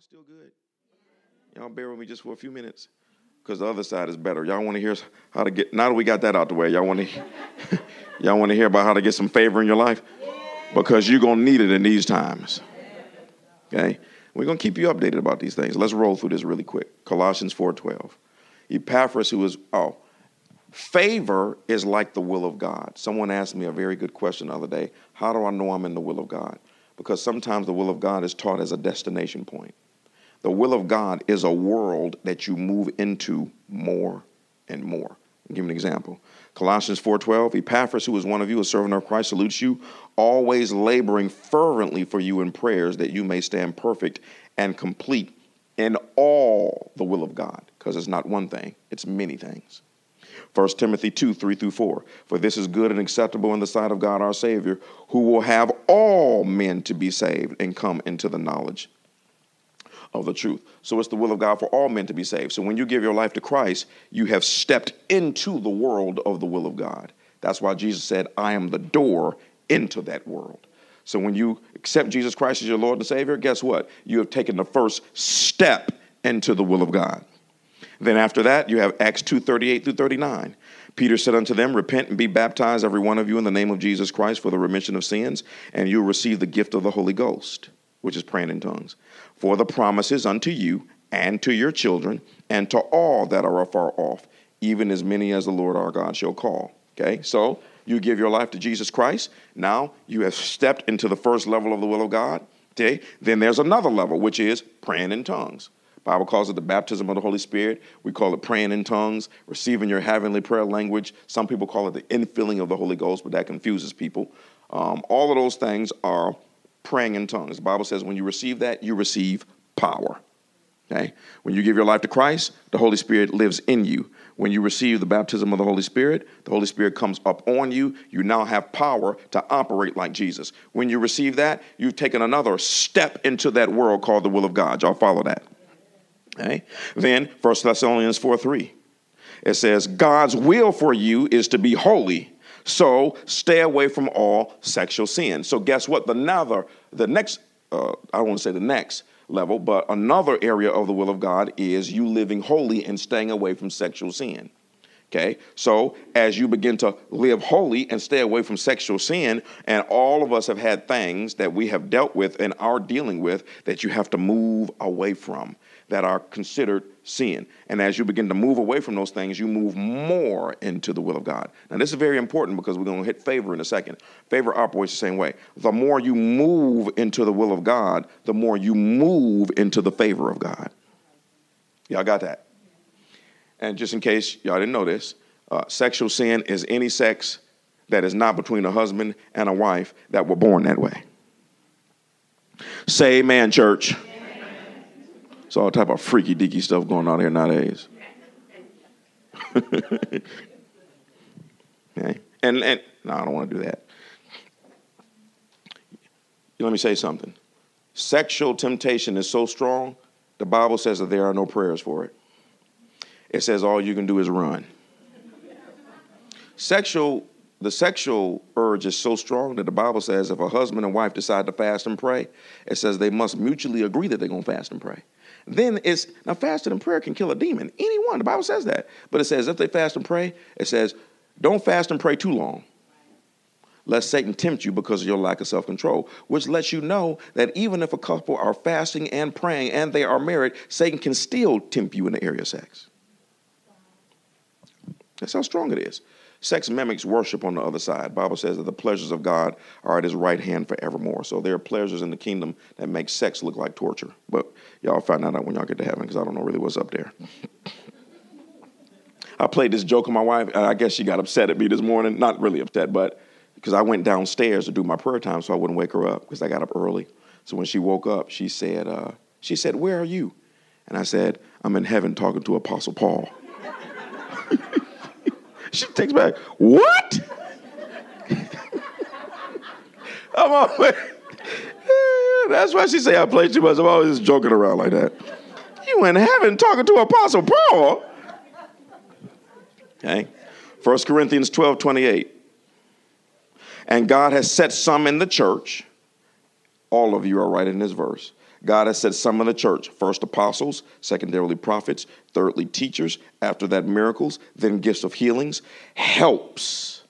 y'all still good? Y'all bear with me just for a few minutes because the other side is better. Y'all want to hear how to get, now that we got that out the way, y'all want to, y'all want to hear about how to get some favor in your life? Because you're going to need it in these times. Okay? We're going to keep you updated about these things. Let's roll through this really quick. Colossians 4.12. Epaphras, who is, oh, favor is like the will of God. Someone asked me a very good question the other day. How do I know I'm in the will of God? Because sometimes the will of God is taught as a destination point. The will of God is a world that you move into more and more. I'll give an example. Colossians 4:12, Epaphras, who is one of you, a servant of Christ, salutes you, always laboring fervently for you in prayers that you may stand perfect and complete in all the will of God, because it's not one thing, it's many things. 1 Timothy 2, 3 through 4. For this is good and acceptable in the sight of God our Savior, who will have all men to be saved and come into the knowledge of the truth. So it's the will of God for all men to be saved. So when you give your life to Christ, you have stepped into the world of the will of God. That's why Jesus said, I am the door into that world. So when you accept Jesus Christ as your Lord and Savior, guess what? You have taken the first step into the will of God. Then after that, you have Acts 2 38 through 39. Peter said unto them, Repent and be baptized, every one of you, in the name of Jesus Christ for the remission of sins, and you'll receive the gift of the Holy Ghost, which is praying in tongues. For the promises unto you and to your children and to all that are afar off, even as many as the Lord our God shall call. Okay, so you give your life to Jesus Christ. Now you have stepped into the first level of the will of God. Okay, then there's another level, which is praying in tongues. Bible calls it the baptism of the Holy Spirit. We call it praying in tongues, receiving your heavenly prayer language. Some people call it the infilling of the Holy Ghost, but that confuses people. Um, all of those things are praying in tongues. The Bible says when you receive that, you receive power. Okay? When you give your life to Christ, the Holy Spirit lives in you. When you receive the baptism of the Holy Spirit, the Holy Spirit comes up on you. You now have power to operate like Jesus. When you receive that, you've taken another step into that world called the will of God. Y'all follow that? Okay? Then 1 Thessalonians 4 3. It says, God's will for you is to be holy so stay away from all sexual sin. So guess what? The another, the next, uh, I don't want to say the next level, but another area of the will of God is you living holy and staying away from sexual sin. Okay, so as you begin to live holy and stay away from sexual sin, and all of us have had things that we have dealt with and are dealing with that you have to move away from that are considered sin. And as you begin to move away from those things, you move more into the will of God. Now, this is very important because we're going to hit favor in a second. Favor operates the same way. The more you move into the will of God, the more you move into the favor of God. Y'all got that? And just in case y'all didn't know this, uh, sexual sin is any sex that is not between a husband and a wife that were born that way. Say amen, church. It's all type of freaky deaky stuff going on here nowadays. okay. And and no, I don't want to do that. Let me say something. Sexual temptation is so strong, the Bible says that there are no prayers for it. It says all you can do is run. Sexual the sexual urge is so strong that the Bible says if a husband and wife decide to fast and pray, it says they must mutually agree that they're going to fast and pray then it's now fasting and prayer can kill a demon. Anyone, the Bible says that. But it says if they fast and pray, it says don't fast and pray too long. Lest Satan tempt you because of your lack of self control, which lets you know that even if a couple are fasting and praying and they are married, Satan can still tempt you in the area of sex. That's how strong it is. Sex mimics worship on the other side. Bible says that the pleasures of God are at his right hand forevermore. So there are pleasures in the kingdom that make sex look like torture. But y'all find out when y'all get to heaven because I don't know really what's up there. I played this joke on my wife, I guess she got upset at me this morning. Not really upset, but because I went downstairs to do my prayer time so I wouldn't wake her up because I got up early. So when she woke up, she said, uh, she said, where are you? And I said, I'm in heaven talking to Apostle Paul. She takes back, what? I'm always, that's why she say I play too much. I'm always joking around like that. You in heaven talking to Apostle Paul. Okay. 1 Corinthians 12, 28. And God has set some in the church. All of you are right in this verse. God has said some in the church, first apostles, secondarily prophets, thirdly teachers, after that miracles, then gifts of healings, helps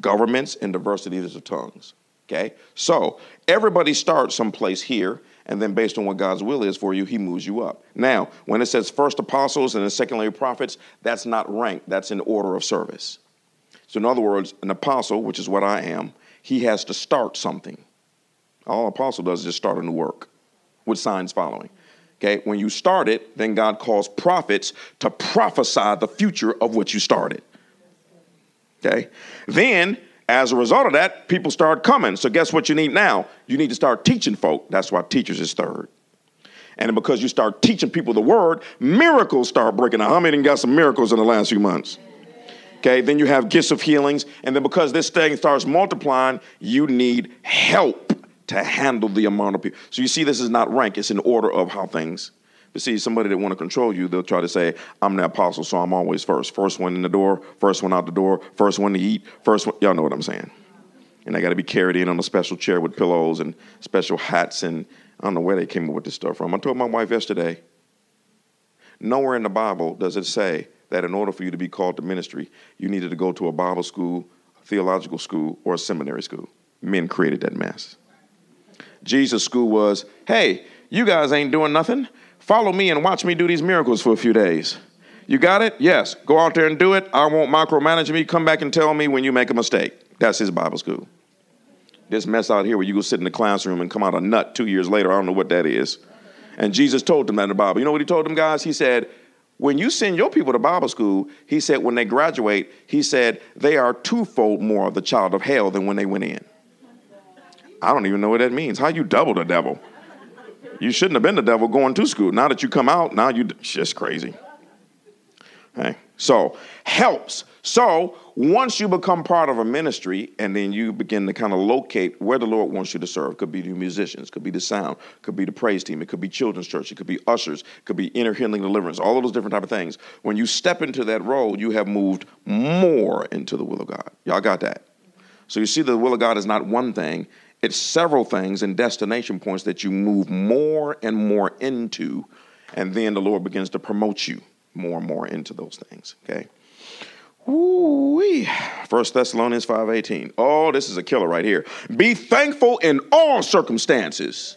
governments and diversities of tongues. Okay? So everybody starts someplace here, and then based on what God's will is for you, he moves you up. Now, when it says first apostles and then secondary prophets, that's not rank, that's an order of service. So, in other words, an apostle, which is what I am, he has to start something. All apostle does is just start a new work with signs following. Okay, when you start it, then God calls prophets to prophesy the future of what you started. Okay, then as a result of that, people start coming. So, guess what you need now? You need to start teaching folk. That's why teachers is third. And because you start teaching people the word, miracles start breaking out. How many got some miracles in the last few months? Okay, then you have gifts of healings. And then because this thing starts multiplying, you need help to handle the amount of people. So you see, this is not rank, it's an order of how things. But see, somebody that want to control you, they'll try to say, I'm the apostle, so I'm always first. First one in the door, first one out the door, first one to eat, first one. Y'all know what I'm saying. And they got to be carried in on a special chair with pillows and special hats. And I don't know where they came up with this stuff from. I told my wife yesterday, nowhere in the Bible does it say that in order for you to be called to ministry, you needed to go to a Bible school, theological school, or a seminary school. Men created that mess. Jesus' school was, hey, you guys ain't doing nothing. Follow me and watch me do these miracles for a few days. You got it? Yes. Go out there and do it. I won't micromanage me. Come back and tell me when you make a mistake. That's his Bible school. This mess out here where you go sit in the classroom and come out a nut two years later, I don't know what that is. And Jesus told them that in the Bible. You know what he told them, guys? He said, when you send your people to Bible school, he said, when they graduate, he said, they are twofold more of the child of hell than when they went in. I don't even know what that means. How you double the devil? You shouldn't have been the devil going to school. Now that you come out, now you just crazy. Hey, So helps. So once you become part of a ministry and then you begin to kind of locate where the Lord wants you to serve, could be the musicians, could be the sound, could be the praise team, it could be children's church, it could be ushers, it could be inner healing deliverance, all of those different type of things. When you step into that role, you have moved more into the will of God. Y'all got that? So you see, the will of God is not one thing, it's several things and destination points that you move more and more into, and then the Lord begins to promote you more and more into those things. Okay. Ooh-wee. First Thessalonians 5:18. Oh, this is a killer right here. Be thankful in all circumstances.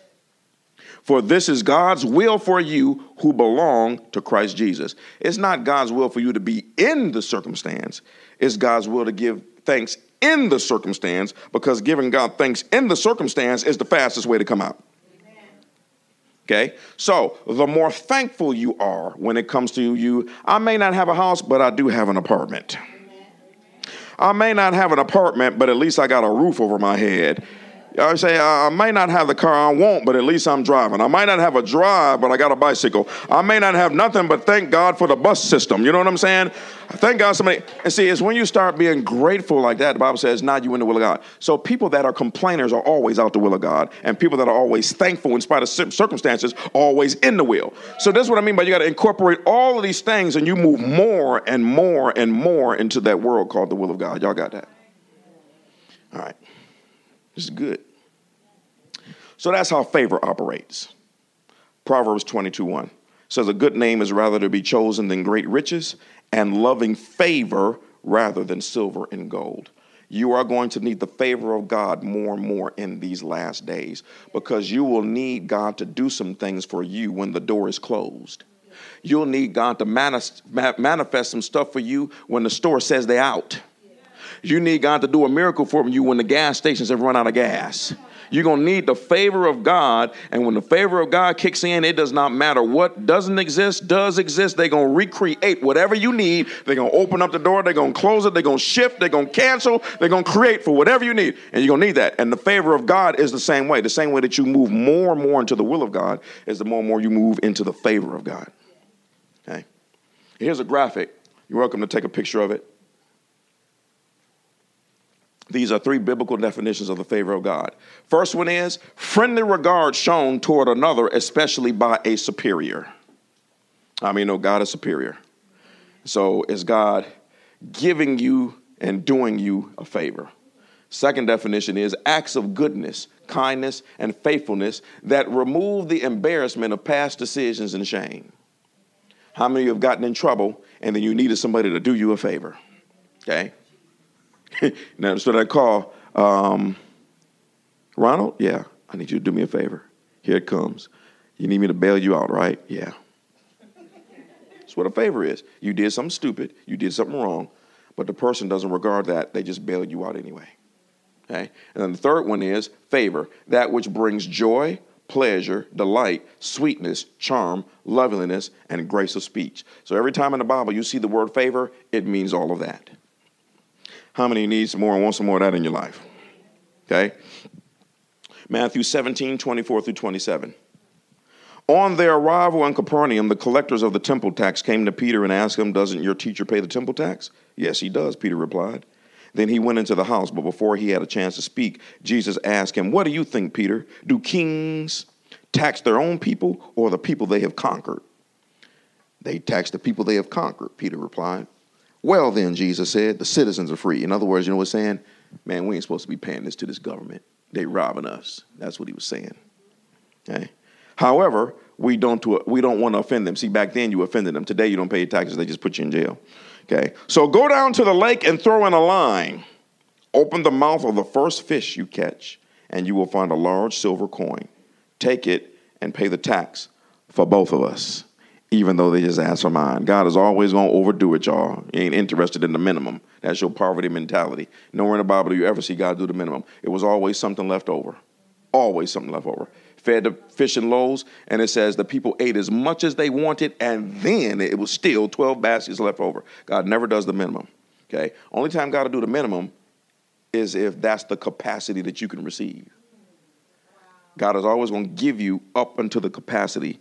For this is God's will for you who belong to Christ Jesus. It's not God's will for you to be in the circumstance. It's God's will to give thanks in the circumstance because giving God thanks in the circumstance is the fastest way to come out. Okay, so the more thankful you are when it comes to you, I may not have a house, but I do have an apartment. I may not have an apartment, but at least I got a roof over my head. I say, I might not have the car I want, but at least I'm driving. I might not have a drive, but I got a bicycle. I may not have nothing, but thank God for the bus system. You know what I'm saying? Thank God somebody. And see, it's when you start being grateful like that, the Bible says, not you in the will of God. So people that are complainers are always out the will of God. And people that are always thankful in spite of circumstances always in the will. So that's what I mean by you got to incorporate all of these things and you move more and more and more into that world called the will of God. Y'all got that? All right. Is good. So that's how favor operates. Proverbs 22 1 says, A good name is rather to be chosen than great riches, and loving favor rather than silver and gold. You are going to need the favor of God more and more in these last days because you will need God to do some things for you when the door is closed. You'll need God to manifest some stuff for you when the store says they're out. You need God to do a miracle for you when the gas stations have run out of gas. You're going to need the favor of God. And when the favor of God kicks in, it does not matter what doesn't exist, does exist. They're going to recreate whatever you need. They're going to open up the door. They're going to close it. They're going to shift. They're going to cancel. They're going to create for whatever you need. And you're going to need that. And the favor of God is the same way. The same way that you move more and more into the will of God is the more and more you move into the favor of God. Okay? Here's a graphic. You're welcome to take a picture of it. These are three biblical definitions of the favor of God. First one is friendly regard shown toward another, especially by a superior. I mean, no, God is superior. So is God giving you and doing you a favor? Second definition is acts of goodness, kindness, and faithfulness that remove the embarrassment of past decisions and shame. How many of you have gotten in trouble and then you needed somebody to do you a favor? Okay? now, so I call um, Ronald? Yeah, I need you to do me a favor. Here it comes. You need me to bail you out, right? Yeah. That's what a favor is. You did something stupid, you did something wrong, but the person doesn't regard that. They just bail you out anyway. Okay? And then the third one is favor, that which brings joy, pleasure, delight, sweetness, charm, loveliness, and grace of speech. So every time in the Bible you see the word favor, it means all of that. How many need some more and want some more of that in your life? Okay? Matthew 17, 24 through 27. On their arrival in Capernaum, the collectors of the temple tax came to Peter and asked him, Doesn't your teacher pay the temple tax? Yes, he does, Peter replied. Then he went into the house, but before he had a chance to speak, Jesus asked him, What do you think, Peter? Do kings tax their own people or the people they have conquered? They tax the people they have conquered, Peter replied. Well, then, Jesus said, the citizens are free. In other words, you know what he's saying? Man, we ain't supposed to be paying this to this government. They robbing us. That's what he was saying. Okay. However, we don't we don't want to offend them. See, back then you offended them. Today you don't pay your taxes; they just put you in jail. Okay. So go down to the lake and throw in a line. Open the mouth of the first fish you catch, and you will find a large silver coin. Take it and pay the tax for both of us even though they just ask for mine. God is always going to overdo it, y'all. He ain't interested in the minimum. That's your poverty mentality. Nowhere in the Bible do you ever see God do the minimum. It was always something left over. Always something left over. Fed the fish and loaves, and it says the people ate as much as they wanted, and then it was still 12 baskets left over. God never does the minimum. Okay? Only time God will do the minimum is if that's the capacity that you can receive. God is always going to give you up until the capacity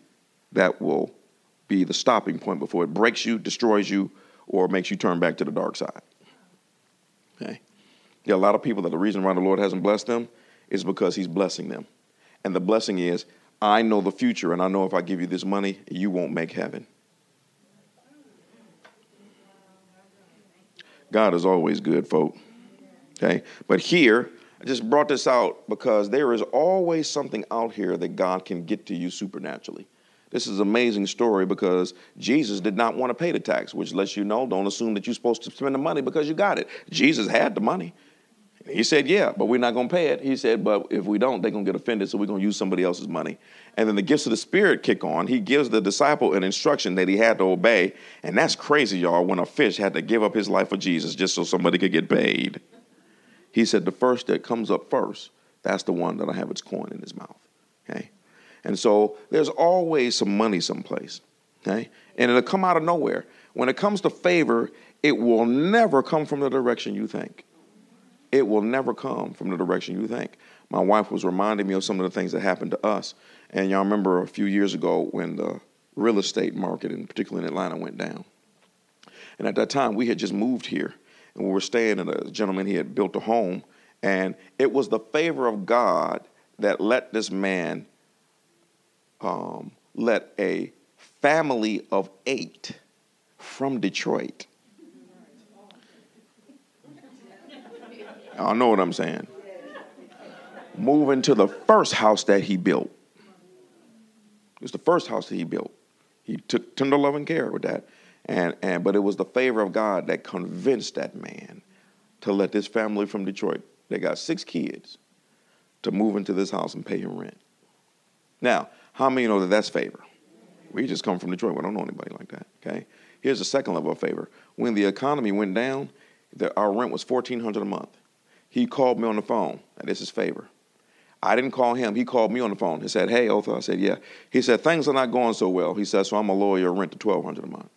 that will be the stopping point before it breaks you, destroys you, or makes you turn back to the dark side. Okay? There are a lot of people that the reason why the Lord hasn't blessed them is because He's blessing them. And the blessing is, I know the future, and I know if I give you this money, you won't make heaven. God is always good, folk. Okay? But here, I just brought this out because there is always something out here that God can get to you supernaturally. This is an amazing story because Jesus did not want to pay the tax, which lets you know don't assume that you're supposed to spend the money because you got it. Jesus had the money. He said, Yeah, but we're not going to pay it. He said, But if we don't, they're going to get offended, so we're going to use somebody else's money. And then the gifts of the Spirit kick on. He gives the disciple an instruction that he had to obey. And that's crazy, y'all, when a fish had to give up his life for Jesus just so somebody could get paid. He said, The first that comes up first, that's the one that'll have its coin in his mouth. And so there's always some money someplace, okay? And it'll come out of nowhere. When it comes to favor, it will never come from the direction you think. It will never come from the direction you think. My wife was reminding me of some of the things that happened to us. And y'all remember a few years ago when the real estate market, in particular in Atlanta, went down. And at that time, we had just moved here. And we were staying in a gentleman, he had built a home. And it was the favor of God that let this man um, let a family of eight from Detroit. I know what I'm saying. Move into the first house that he built. It was the first house that he built. He took tender loving care with that. And, and but it was the favor of God that convinced that man to let this family from Detroit, they got six kids, to move into this house and pay him rent. Now, how many know that that's favor? We just come from Detroit. We don't know anybody like that. Okay. Here's the second level of favor. When the economy went down, the, our rent was fourteen hundred a month. He called me on the phone, and this is favor. I didn't call him. He called me on the phone. He said, "Hey, Otha." I said, "Yeah." He said, "Things are not going so well." He said, "So I'm a lawyer. rent to twelve hundred a month."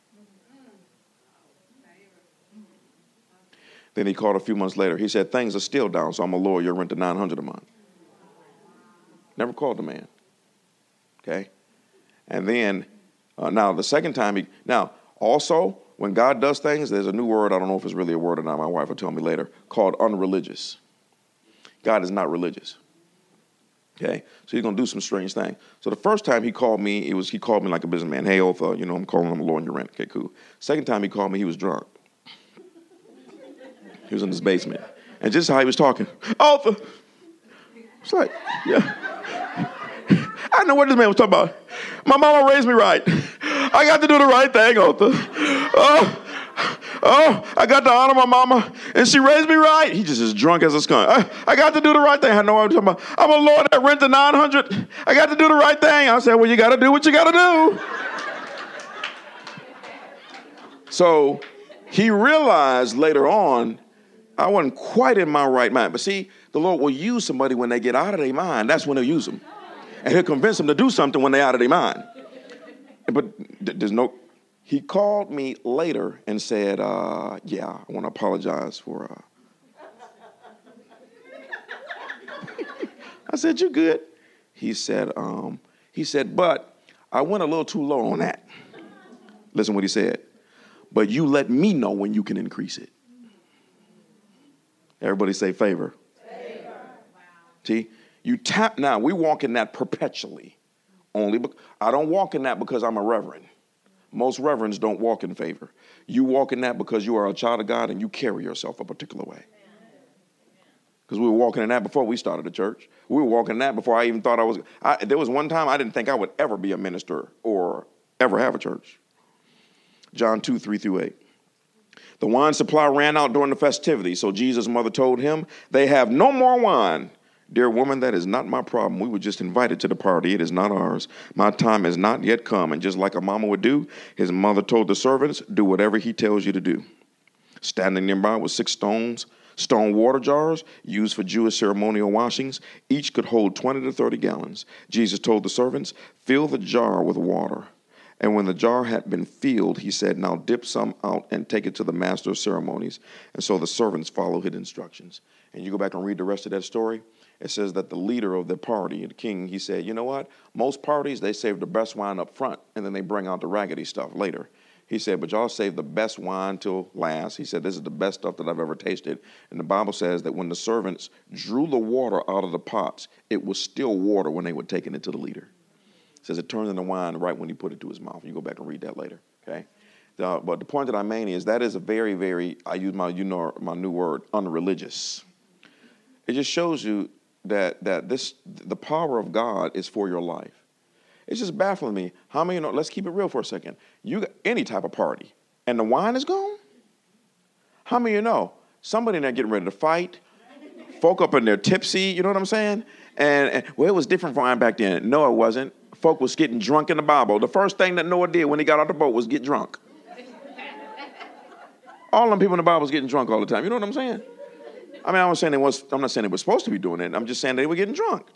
Then he called a few months later. He said, "Things are still down, so I'm a lawyer, rent to nine hundred a month." Never called the man. Okay? And then, uh, now the second time, he, now also, when God does things, there's a new word, I don't know if it's really a word or not, my wife will tell me later, called unreligious. God is not religious. Okay, so he's gonna do some strange thing. So the first time he called me, it was he called me like a businessman. Hey, Otha, you know, I'm calling him lowering your rent. Okay, cool. Second time he called me, he was drunk. he was in his basement, And just how he was talking, Otha. It's like, yeah. I know what this man was talking about. My mama raised me right. I got to do the right thing, Otha. Oh, oh, I got to honor my mama, and she raised me right. He just as drunk as a skunk. I, I got to do the right thing. I know what I'm talking about. I'm a lord that rent the 900. I got to do the right thing. I said, well, you got to do what you got to do. so he realized later on, I wasn't quite in my right mind. But see, the Lord will use somebody when they get out of their mind. That's when he'll use them. And he'll convince them to do something when they're out of their mind. But there's no, he called me later and said, uh, Yeah, I want to apologize for. Uh... I said, You good? He said, um, He said, But I went a little too low on that. Listen what he said. But you let me know when you can increase it. Everybody say favor. favor. Wow. See, you tap now. We walk in that perpetually. Only, be- I don't walk in that because I'm a reverend. Most reverends don't walk in favor. You walk in that because you are a child of God and you carry yourself a particular way. Because we were walking in that before we started the church. We were walking in that before I even thought I was. I, there was one time I didn't think I would ever be a minister or ever have a church. John 2, 3 through 8. The wine supply ran out during the festivity, so Jesus' mother told him, They have no more wine. Dear woman, that is not my problem. We were just invited to the party. It is not ours. My time has not yet come. And just like a mama would do, his mother told the servants, Do whatever he tells you to do. Standing nearby were six stones, stone water jars used for Jewish ceremonial washings. Each could hold 20 to 30 gallons. Jesus told the servants, Fill the jar with water. And when the jar had been filled, he said, Now dip some out and take it to the master of ceremonies. And so the servants followed his instructions. And you go back and read the rest of that story it says that the leader of the party, the king, he said, you know what? Most parties, they save the best wine up front and then they bring out the raggedy stuff later. He said, but y'all save the best wine till last. He said, this is the best stuff that I've ever tasted. And the Bible says that when the servants drew the water out of the pots, it was still water when they were taking it to the leader. It says it turned into wine right when he put it to his mouth. You go back and read that later, okay? The, but the point that I'm making is that is a very, very, I use my, you know, my new word, unreligious. It just shows you that that this the power of God is for your life. It's just baffling me. How many you know? Let's keep it real for a second. You got any type of party, and the wine is gone. How many you know? Somebody in there getting ready to fight. Folk up in there tipsy. You know what I'm saying? And, and well, it was different wine back then. No, it wasn't. Folk was getting drunk in the Bible. The first thing that Noah did when he got off the boat was get drunk. All them people in the Bible was getting drunk all the time. You know what I'm saying? I mean, I'm not saying they was, I'm not saying they were supposed to be doing it. I'm just saying they were getting drunk.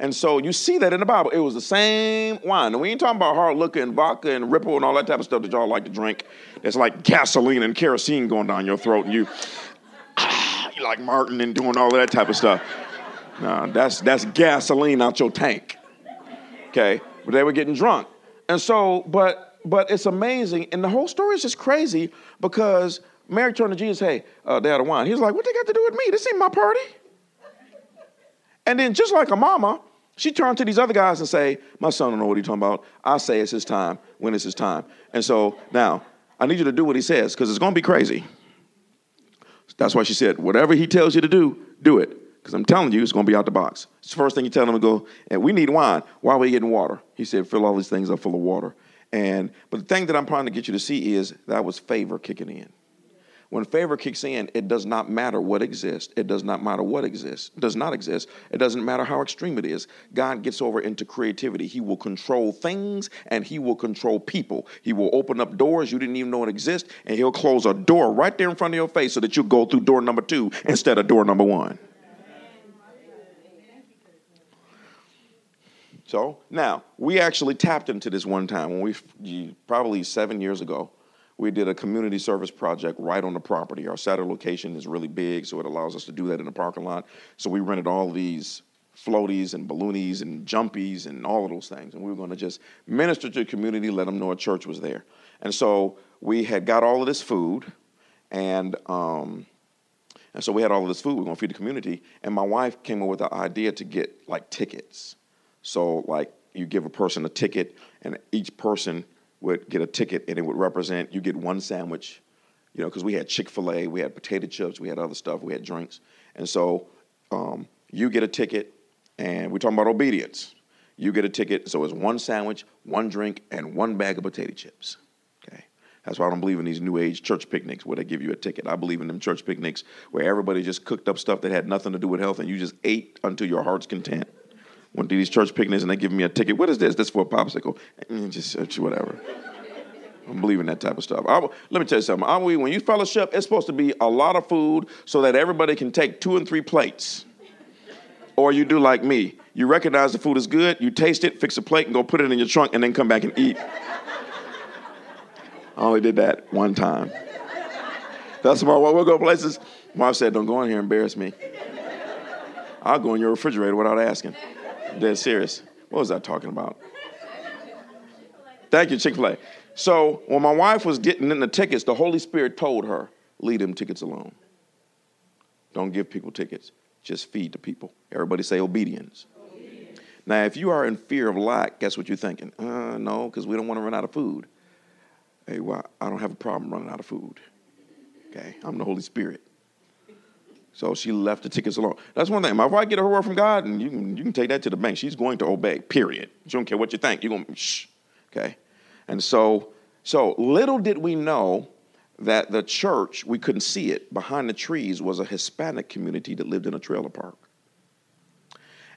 And so you see that in the Bible. It was the same wine. And we ain't talking about hard liquor and vodka and Ripple and all that type of stuff that y'all like to drink. It's like gasoline and kerosene going down your throat, and you, you like Martin and doing all that type of stuff. No, that's that's gasoline out your tank. Okay, but they were getting drunk, and so, but but it's amazing, and the whole story is just crazy because Mary turned to Jesus, hey, uh, they had a wine. He was like, what they got to do with me? This ain't my party. And then just like a mama, she turned to these other guys and say, my son don't know what he's talking about. I say it's his time when it's his time. And so now, I need you to do what he says because it's going to be crazy. That's why she said, whatever he tells you to do, do it. Because I'm telling you, it's going to be out the box. It's the first thing you tell them to go, and we need wine. Why are we getting water? He said, fill all these things up full of water. And but the thing that I'm trying to get you to see is that was favor kicking in. When favor kicks in, it does not matter what exists. It does not matter what exists, does not exist. It doesn't matter how extreme it is. God gets over into creativity. He will control things and he will control people. He will open up doors you didn't even know it exist, and he'll close a door right there in front of your face so that you go through door number two instead of door number one. So now we actually tapped into this one time when we probably seven years ago we did a community service project right on the property. Our Saturday location is really big, so it allows us to do that in the parking lot. So we rented all these floaties and balloonies and jumpies and all of those things. And we were going to just minister to the community, let them know a church was there. And so we had got all of this food, and um, and so we had all of this food. We are going to feed the community. And my wife came up with the idea to get like tickets. So like you give a person a ticket, and each person would get a ticket and it would represent you get one sandwich you know, because we had Chick fil A, we had potato chips, we had other stuff, we had drinks. And so um, you get a ticket, and we're talking about obedience. You get a ticket, so it's one sandwich, one drink, and one bag of potato chips. Okay. That's why I don't believe in these new age church picnics where they give you a ticket. I believe in them church picnics where everybody just cooked up stuff that had nothing to do with health and you just ate until your heart's content. Went to these church picnics and they give me a ticket. What is this? This for a popsicle. And Just whatever. I'm believing that type of stuff. I, let me tell you something. I, when you fellowship, it's supposed to be a lot of food so that everybody can take two and three plates. Or you do like me. You recognize the food is good, you taste it, fix a plate, and go put it in your trunk, and then come back and eat. I only did that one time. That's why we'll go places. Mom said, Don't go in here and embarrass me. I'll go in your refrigerator without asking. Dead serious. What was I talking about? Thank you, Chick fil A. So when my wife was getting in the tickets, the Holy Spirit told her, leave them tickets alone. Don't give people tickets. Just feed the people. Everybody say obedience. obedience. Now, if you are in fear of lack, guess what you're thinking? Uh, no, because we don't want to run out of food. Hey, well, I don't have a problem running out of food. Okay, I'm the Holy Spirit. So she left the tickets alone. That's one thing. My wife get her word from God, and you can, you can take that to the bank. She's going to obey, period. She don't care what you think. You're going to, shh. Okay? And so, so little did we know that the church, we couldn't see it, behind the trees was a Hispanic community that lived in a trailer park.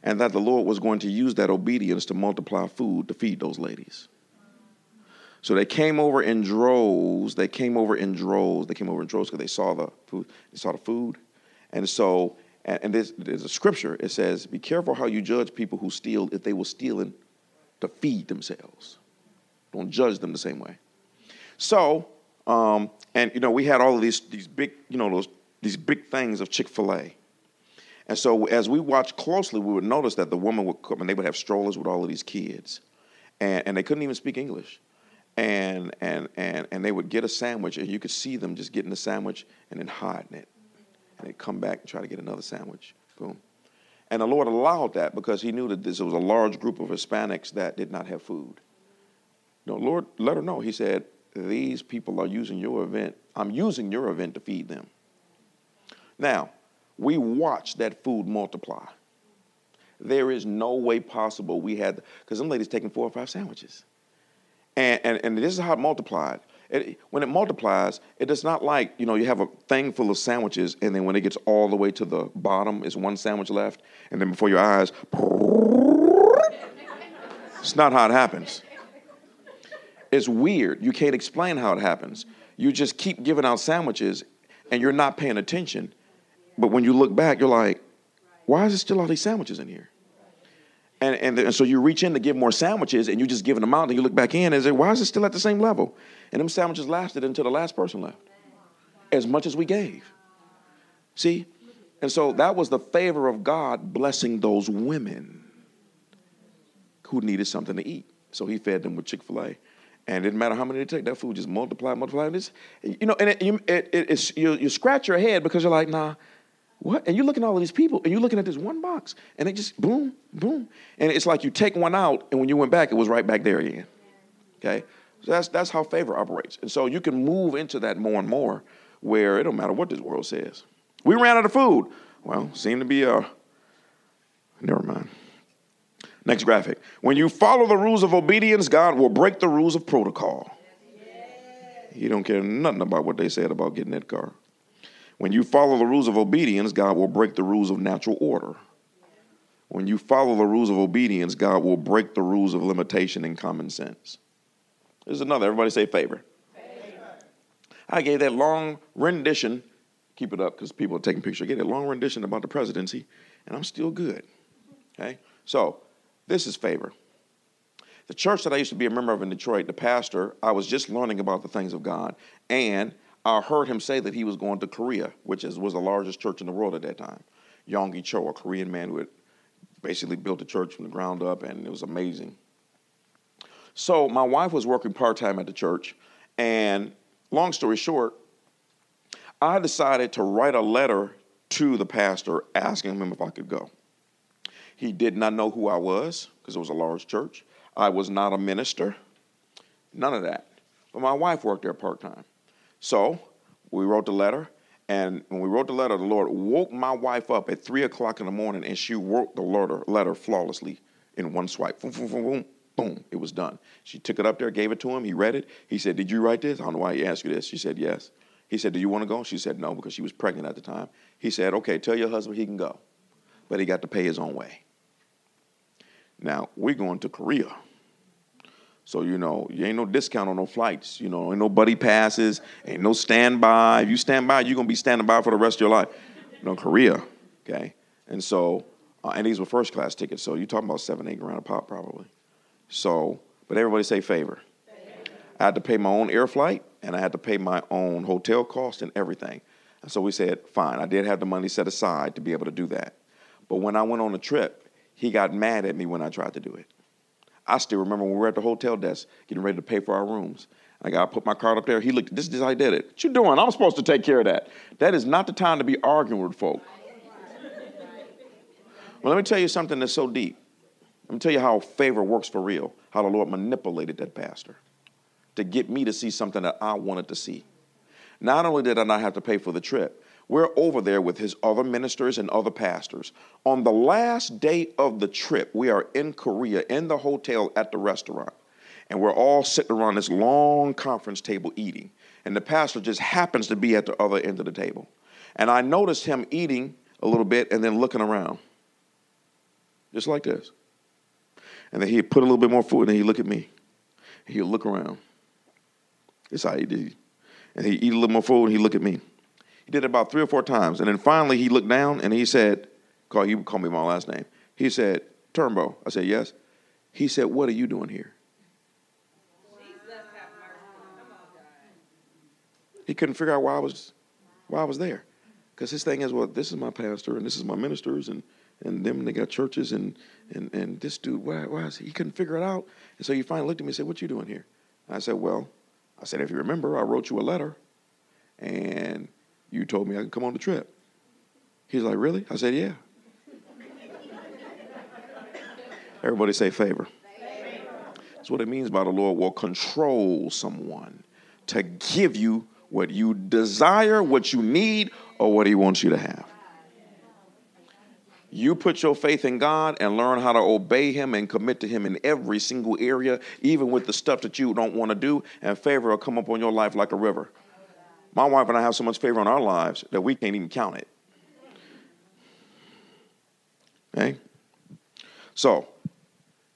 And that the Lord was going to use that obedience to multiply food to feed those ladies. So they came over in droves. They came over in droves. They came over in droves because they saw the food. They saw the food. And so, and, and there's, there's a scripture. It says, "Be careful how you judge people who steal, if they were stealing to feed themselves." Don't judge them the same way. So, um, and you know, we had all of these these big, you know, those these big things of Chick Fil A. And so, as we watched closely, we would notice that the woman would come and they would have strollers with all of these kids, and, and they couldn't even speak English, and and and and they would get a sandwich, and you could see them just getting the sandwich and then hiding it, and they'd come back and try to get another sandwich. Boom. And the Lord allowed that because He knew that this was a large group of Hispanics that did not have food. No, Lord, let her know. He said, These people are using your event. I'm using your event to feed them. Now, we watched that food multiply. There is no way possible we had, because some ladies taking four or five sandwiches. And, and, and this is how it multiplied. It, when it multiplies, it is not like, you know, you have a thing full of sandwiches, and then when it gets all the way to the bottom, is one sandwich left, and then before your eyes, it's not how it happens. It's weird. You can't explain how it happens. You just keep giving out sandwiches and you're not paying attention. But when you look back, you're like, why is there still all these sandwiches in here? And, and, and so you reach in to give more sandwiches and you're just giving them out and you look back in and say, why is it still at the same level? And them sandwiches lasted until the last person left, as much as we gave. See? And so that was the favor of God blessing those women who needed something to eat. So he fed them with Chick fil A. And it didn't matter how many they take, that food just multiplied, multiplied. This, you know, and it, it, it, you, you scratch your head because you're like, nah, what? And you're looking at all of these people, and you're looking at this one box, and they just boom, boom. And it's like you take one out, and when you went back, it was right back there again. Okay? That's, that's how favor operates. And so you can move into that more and more where it don't matter what this world says. We ran out of food. Well, seemed to be a, never mind. Next graphic. When you follow the rules of obedience, God will break the rules of protocol. He don't care nothing about what they said about getting that car. When you follow the rules of obedience, God will break the rules of natural order. When you follow the rules of obedience, God will break the rules of limitation and common sense. There's another. Everybody say favor. favor. I gave that long rendition. Keep it up because people are taking pictures. I gave that long rendition about the presidency, and I'm still good. Okay? So this is favor. The church that I used to be a member of in Detroit, the pastor, I was just learning about the things of God, and I heard him say that he was going to Korea, which is, was the largest church in the world at that time. Yonggi Cho, a Korean man who had basically built a church from the ground up, and it was amazing. So my wife was working part time at the church, and long story short, I decided to write a letter to the pastor asking him if I could go. He did not know who I was because it was a large church. I was not a minister, none of that. But my wife worked there part time. So we wrote the letter. And when we wrote the letter, the Lord woke my wife up at three o'clock in the morning, and she wrote the letter, letter flawlessly in one swipe. Boom, boom, boom, boom. It was done. She took it up there, gave it to him. He read it. He said, "Did you write this?" I don't know why he asked you this. She said, "Yes." He said, "Do you want to go?" She said, "No," because she was pregnant at the time. He said, "Okay, tell your husband he can go, but he got to pay his own way." Now we're going to Korea. So, you know, you ain't no discount on no flights. You know, ain't no buddy passes, ain't no standby. If you stand by, you're going to be standing by for the rest of your life. You know, Korea, okay? And so, uh, and these were first class tickets. So you're talking about seven, eight grand a pop probably. So, but everybody say favor. I had to pay my own air flight and I had to pay my own hotel cost and everything. And so we said, fine. I did have the money set aside to be able to do that. But when I went on the trip, he got mad at me when I tried to do it. I still remember when we were at the hotel desk getting ready to pay for our rooms. I got put my card up there. He looked, this is how I did it. What you doing? I'm supposed to take care of that. That is not the time to be arguing with folk. Well, let me tell you something that's so deep. Let me tell you how favor works for real, how the Lord manipulated that pastor to get me to see something that I wanted to see. Not only did I not have to pay for the trip, we're over there with his other ministers and other pastors. On the last day of the trip, we are in Korea in the hotel at the restaurant. And we're all sitting around this long conference table eating. And the pastor just happens to be at the other end of the table. And I noticed him eating a little bit and then looking around. Just like this. And then he'd put a little bit more food and then he'd look at me. He'd look around. That's how he did. And he'd eat a little more food and he'd look at me. He did it about three or four times. And then finally he looked down and he said, call, he would call me my last name. He said, Turnbough. I said, yes. He said, what are you doing here? He couldn't figure out why I was why I was there. Because his thing is, well, this is my pastor and this is my ministers and and them they got churches and and and this dude, why why is he? he couldn't figure it out. And so he finally looked at me and said, What you doing here? I said, Well, I said, if you remember, I wrote you a letter and you told me I could come on the trip. He's like, Really? I said, Yeah. Everybody say favor. favor. That's what it means by the Lord will control someone to give you what you desire, what you need, or what He wants you to have. You put your faith in God and learn how to obey Him and commit to Him in every single area, even with the stuff that you don't want to do, and favor will come upon your life like a river. My wife and I have so much favor on our lives that we can't even count it. Okay? So,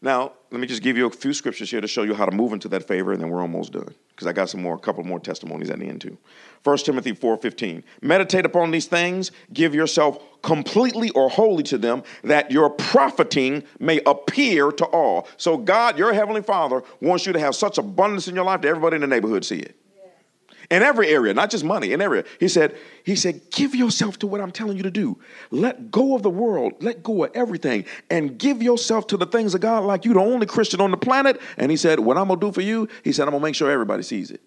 now let me just give you a few scriptures here to show you how to move into that favor, and then we're almost done. Because I got some more, a couple more testimonies at the end too. 1 Timothy 4:15. Meditate upon these things, give yourself completely or wholly to them, that your profiting may appear to all. So God, your heavenly Father, wants you to have such abundance in your life that everybody in the neighborhood see it in every area, not just money, in every area. He said, he said, give yourself to what I'm telling you to do. Let go of the world, let go of everything, and give yourself to the things of God like you the only Christian on the planet. And he said, what I'm gonna do for you, he said, I'm gonna make sure everybody sees it.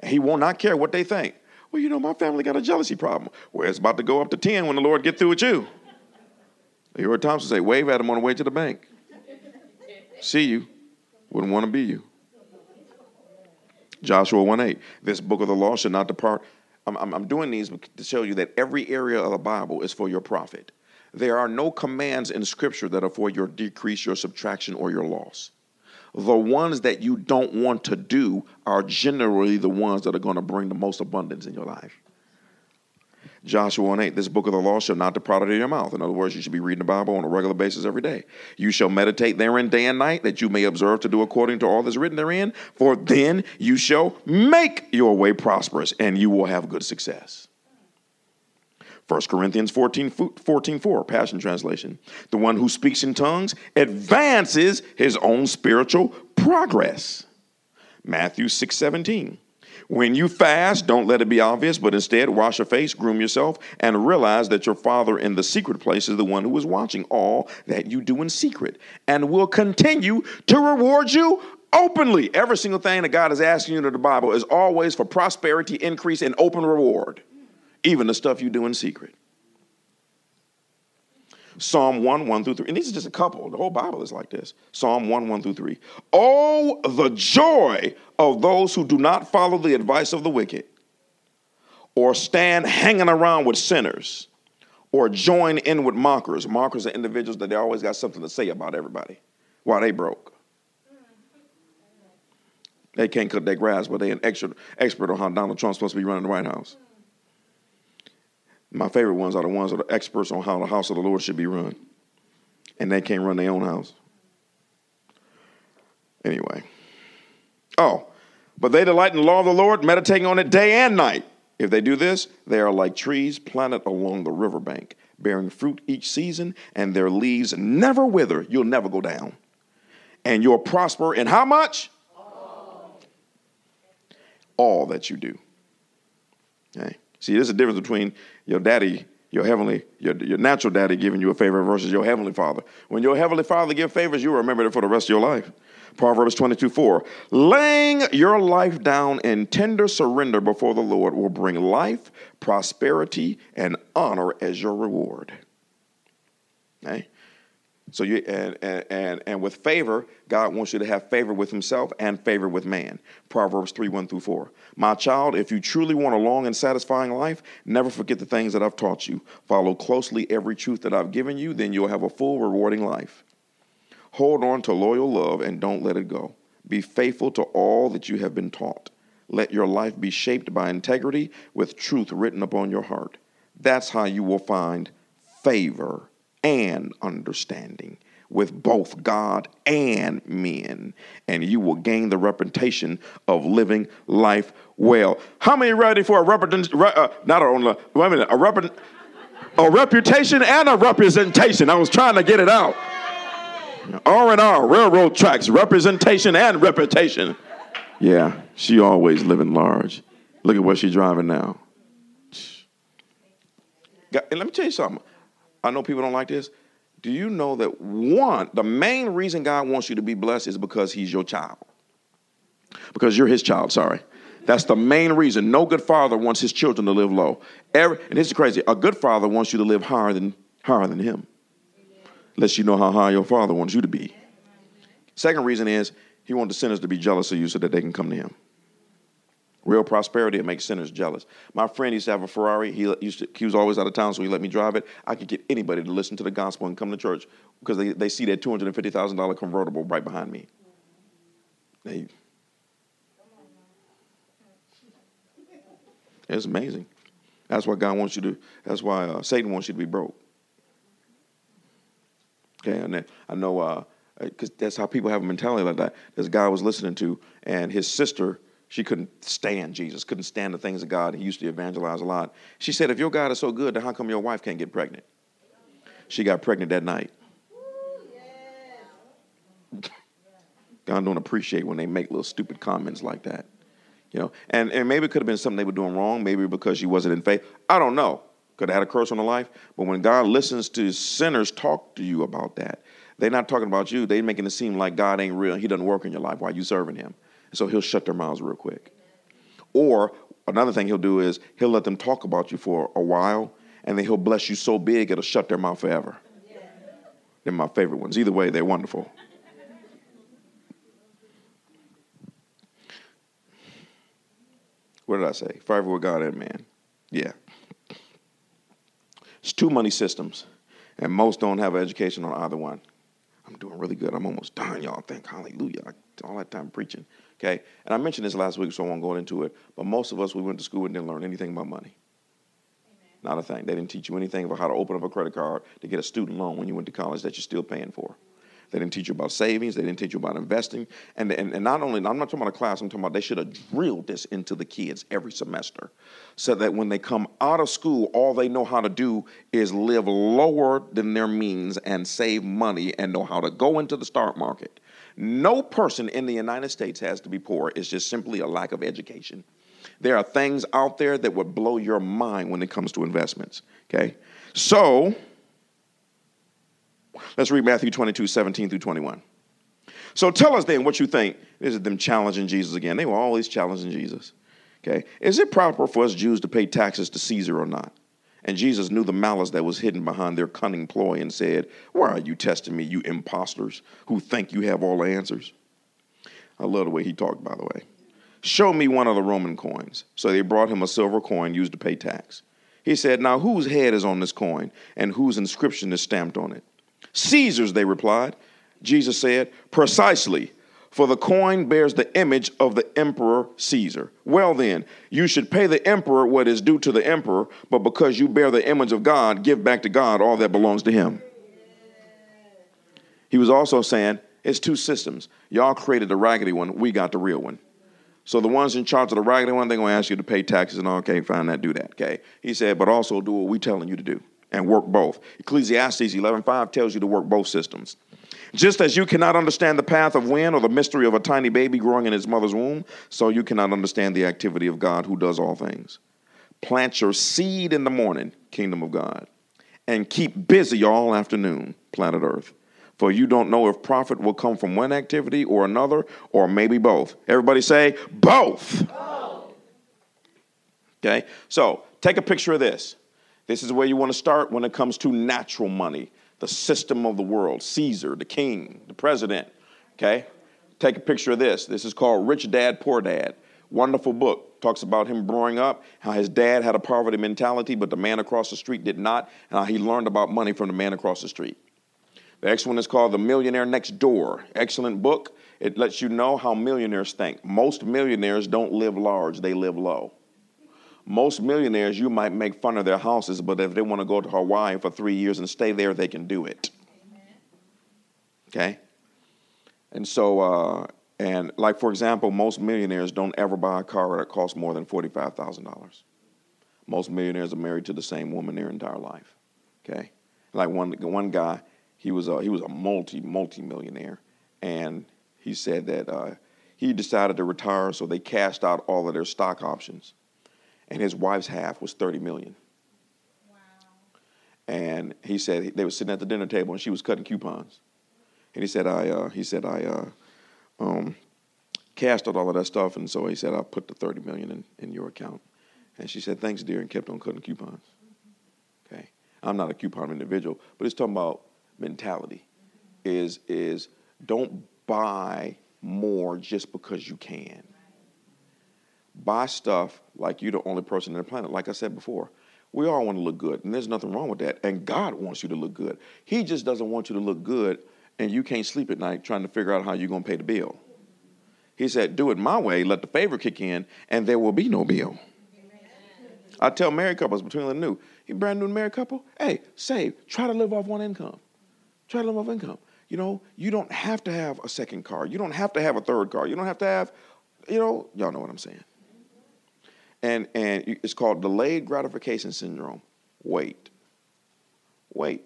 And he will not not care what they think. Well, you know, my family got a jealousy problem. Well, it's about to go up to 10 when the Lord get through with you. You heard Thompson say, wave at him on the way to the bank. See you. Wouldn't want to be you. Joshua 1 8. This book of the law should not depart. I'm, I'm, I'm doing these to show you that every area of the Bible is for your profit. There are no commands in Scripture that are for your decrease, your subtraction, or your loss. The ones that you don't want to do are generally the ones that are going to bring the most abundance in your life. Joshua 1 8, this book of the law shall not depart out of your mouth. In other words, you should be reading the Bible on a regular basis every day. You shall meditate therein day and night, that you may observe to do according to all that's written therein, for then you shall make your way prosperous and you will have good success. 1 Corinthians 14, 14 4, Passion Translation. The one who speaks in tongues advances his own spiritual progress. Matthew 6 17. When you fast, don't let it be obvious, but instead wash your face, groom yourself, and realize that your Father in the secret place is the one who is watching all that you do in secret and will continue to reward you openly. Every single thing that God is asking you in the Bible is always for prosperity, increase, and open reward, even the stuff you do in secret. Psalm 1, 1 through 3. And these are just a couple. The whole Bible is like this. Psalm 1, 1 through 3. Oh, the joy of those who do not follow the advice of the wicked, or stand hanging around with sinners, or join in with mockers. Mockers are individuals that they always got something to say about everybody while they broke. They can't cut their grass, but they an expert, expert on how Donald Trump's supposed to be running the White House. My favorite ones are the ones that are experts on how the house of the Lord should be run. And they can't run their own house. Anyway. Oh, but they delight in the law of the Lord, meditating on it day and night. If they do this, they are like trees planted along the riverbank, bearing fruit each season, and their leaves never wither. You'll never go down. And you'll prosper in how much? All, All that you do. Okay. See, there's a difference between your daddy, your heavenly, your, your natural daddy giving you a favor versus your heavenly father. When your heavenly father gives favors, you remember it for the rest of your life. Proverbs 22 4. Laying your life down in tender surrender before the Lord will bring life, prosperity, and honor as your reward. Okay? So you and, and and with favor, God wants you to have favor with himself and favor with man. Proverbs 3, 1 through 4. My child, if you truly want a long and satisfying life, never forget the things that I've taught you. Follow closely every truth that I've given you, then you'll have a full, rewarding life. Hold on to loyal love and don't let it go. Be faithful to all that you have been taught. Let your life be shaped by integrity with truth written upon your heart. That's how you will find favor and understanding with both God and men, and you will gain the reputation of living life well. How many ready for a reputation? Uh, not a, wait a minute, a, rep- a reputation and a representation. I was trying to get it out. R and R, railroad tracks, representation and reputation. Yeah, she always living large. Look at what she's driving now. And let me tell you something. I know people don't like this. Do you know that one, the main reason God wants you to be blessed is because He's your child? Because you're His child, sorry. That's the main reason. No good father wants his children to live low. Every, and this is crazy. A good father wants you to live higher than higher than him. Lets you know how high your father wants you to be. Second reason is he wants the sinners to be jealous of you so that they can come to him. Real prosperity, it makes sinners jealous. My friend used to have a Ferrari. He, used to, he was always out of town, so he let me drive it. I could get anybody to listen to the gospel and come to church because they, they see that $250,000 convertible right behind me. They, it's amazing. That's why God wants you to, that's why uh, Satan wants you to be broke. Okay, and I know, because uh, that's how people have a mentality like that. This guy I was listening to, and his sister, she couldn't stand Jesus, couldn't stand the things of God. He used to evangelize a lot. She said, If your God is so good, then how come your wife can't get pregnant? She got pregnant that night. God don't appreciate when they make little stupid comments like that. You know, and, and maybe it could have been something they were doing wrong, maybe because she wasn't in faith. I don't know. Could have had a curse on her life. But when God listens to sinners talk to you about that, they're not talking about you. They're making it seem like God ain't real. He doesn't work in your life while you serving him. So he'll shut their mouths real quick. Or another thing he'll do is he'll let them talk about you for a while, and then he'll bless you so big it'll shut their mouth forever. They're my favorite ones. Either way, they're wonderful. What did I say? Favor with God and man. Yeah. It's two money systems, and most don't have an education on either one. I'm doing really good. I'm almost done, y'all. Thank hallelujah. I, all that time preaching. Okay? And I mentioned this last week, so I won't go into it. But most of us, we went to school and didn't learn anything about money. Amen. Not a thing. They didn't teach you anything about how to open up a credit card to get a student loan when you went to college that you're still paying for. They didn't teach you about savings. They didn't teach you about investing. And, and, and not only, I'm not talking about a class, I'm talking about they should have drilled this into the kids every semester so that when they come out of school, all they know how to do is live lower than their means and save money and know how to go into the stock market. No person in the United States has to be poor. It's just simply a lack of education. There are things out there that would blow your mind when it comes to investments. Okay? So, Let's read Matthew 22, 17 through 21. So tell us then what you think. Is them challenging Jesus again. They were always challenging Jesus. Okay. Is it proper for us Jews to pay taxes to Caesar or not? And Jesus knew the malice that was hidden behind their cunning ploy and said, Why are you testing me, you impostors who think you have all the answers? I love the way he talked, by the way. Show me one of the Roman coins. So they brought him a silver coin used to pay tax. He said, Now whose head is on this coin and whose inscription is stamped on it? Caesar's, they replied. Jesus said, Precisely, for the coin bears the image of the emperor Caesar. Well, then, you should pay the emperor what is due to the emperor, but because you bear the image of God, give back to God all that belongs to him. He was also saying, It's two systems. Y'all created the raggedy one, we got the real one. So the ones in charge of the raggedy one, they're going to ask you to pay taxes and all. Okay, fine, that do that. Okay. He said, but also do what we're telling you to do and work both. Ecclesiastes 11:5 tells you to work both systems. Just as you cannot understand the path of wind or the mystery of a tiny baby growing in its mother's womb, so you cannot understand the activity of God who does all things. Plant your seed in the morning, kingdom of God, and keep busy all afternoon, planet Earth. For you don't know if profit will come from one activity or another, or maybe both. Everybody say, both. both. Okay, so take a picture of this. This is where you want to start when it comes to natural money the system of the world Caesar, the king, the president. Okay? Take a picture of this. This is called Rich Dad, Poor Dad. Wonderful book. Talks about him growing up, how his dad had a poverty mentality, but the man across the street did not, and how he learned about money from the man across the street. The next one is called The Millionaire Next Door. Excellent book. It lets you know how millionaires think. Most millionaires don't live large, they live low. Most millionaires, you might make fun of their houses, but if they want to go to Hawaii for three years and stay there, they can do it. Okay? And so, uh, and like for example, most millionaires don't ever buy a car that costs more than $45,000. Most millionaires are married to the same woman their entire life. Okay? Like one, one guy, he was a, he was a multi, multi millionaire. And he said that uh, he decided to retire, so they cashed out all of their stock options and his wife's half was 30 million. Wow. And he said they were sitting at the dinner table and she was cutting coupons. And he said, I, uh, he said, I uh, um, cashed out all of that stuff. And so he said, I'll put the 30 million in, in your account. And she said, thanks, dear, and kept on cutting coupons. Okay. I'm not a coupon individual, but it's talking about mentality. Is, is don't buy more just because you can buy stuff like you're the only person on the planet. Like I said before, we all want to look good, and there's nothing wrong with that. And God wants you to look good. He just doesn't want you to look good and you can't sleep at night trying to figure out how you're going to pay the bill. He said, Do it my way, let the favor kick in, and there will be no bill. I tell married couples between the new, you brand new married couple, hey, save. Try to live off one income. Try to live off income. You know, you don't have to have a second car. You don't have to have a third car. You don't have to have, you know, y'all know what I'm saying and and it's called delayed gratification syndrome. Wait, wait.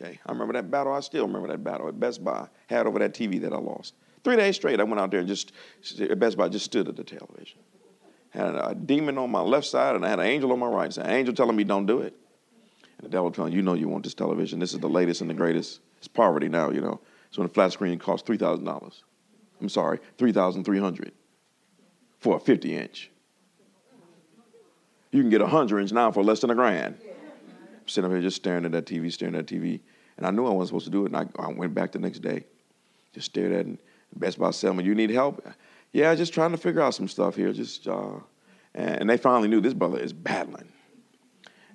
Okay, I remember that battle. I still remember that battle at Best Buy. Had over that TV that I lost. Three days straight, I went out there and just at Best Buy just stood at the television. Had a demon on my left side and I had an angel on my right side. An angel telling me don't do it, and the devil telling you know you want this television. This is the latest and the greatest. It's poverty now, you know. So when a flat screen costs three thousand dollars. I'm sorry, three thousand three hundred for a fifty inch. You can get a hundred inch now for less than a grand. I'm sitting up here just staring at that TV, staring at that TV. And I knew I wasn't supposed to do it. And I, I went back the next day, just stared at it. Best Buy said, You need help? Yeah, just trying to figure out some stuff here. Just uh, and they finally knew this brother is battling.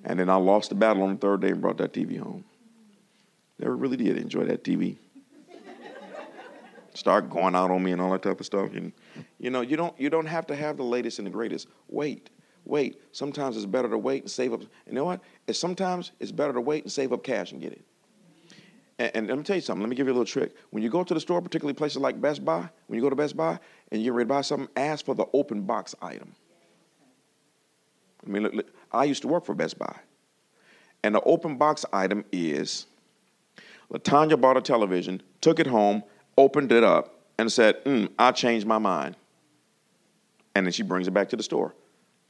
And then I lost the battle on the third day and brought that TV home. Never really did enjoy that TV. Start going out on me and all that type of stuff. And you know, you don't you don't have to have the latest and the greatest. Wait wait. Sometimes it's better to wait and save up. You know what? It's sometimes it's better to wait and save up cash and get it. And, and, let me tell you something. Let me give you a little trick. When you go to the store, particularly places like Best Buy, when you go to Best Buy and you're ready to buy something, ask for the open box item. I mean, look, look, I used to work for Best Buy. And the open box item is Latanya bought a television, took it home, opened it up, and said, mm, I changed my mind. And then she brings it back to the store.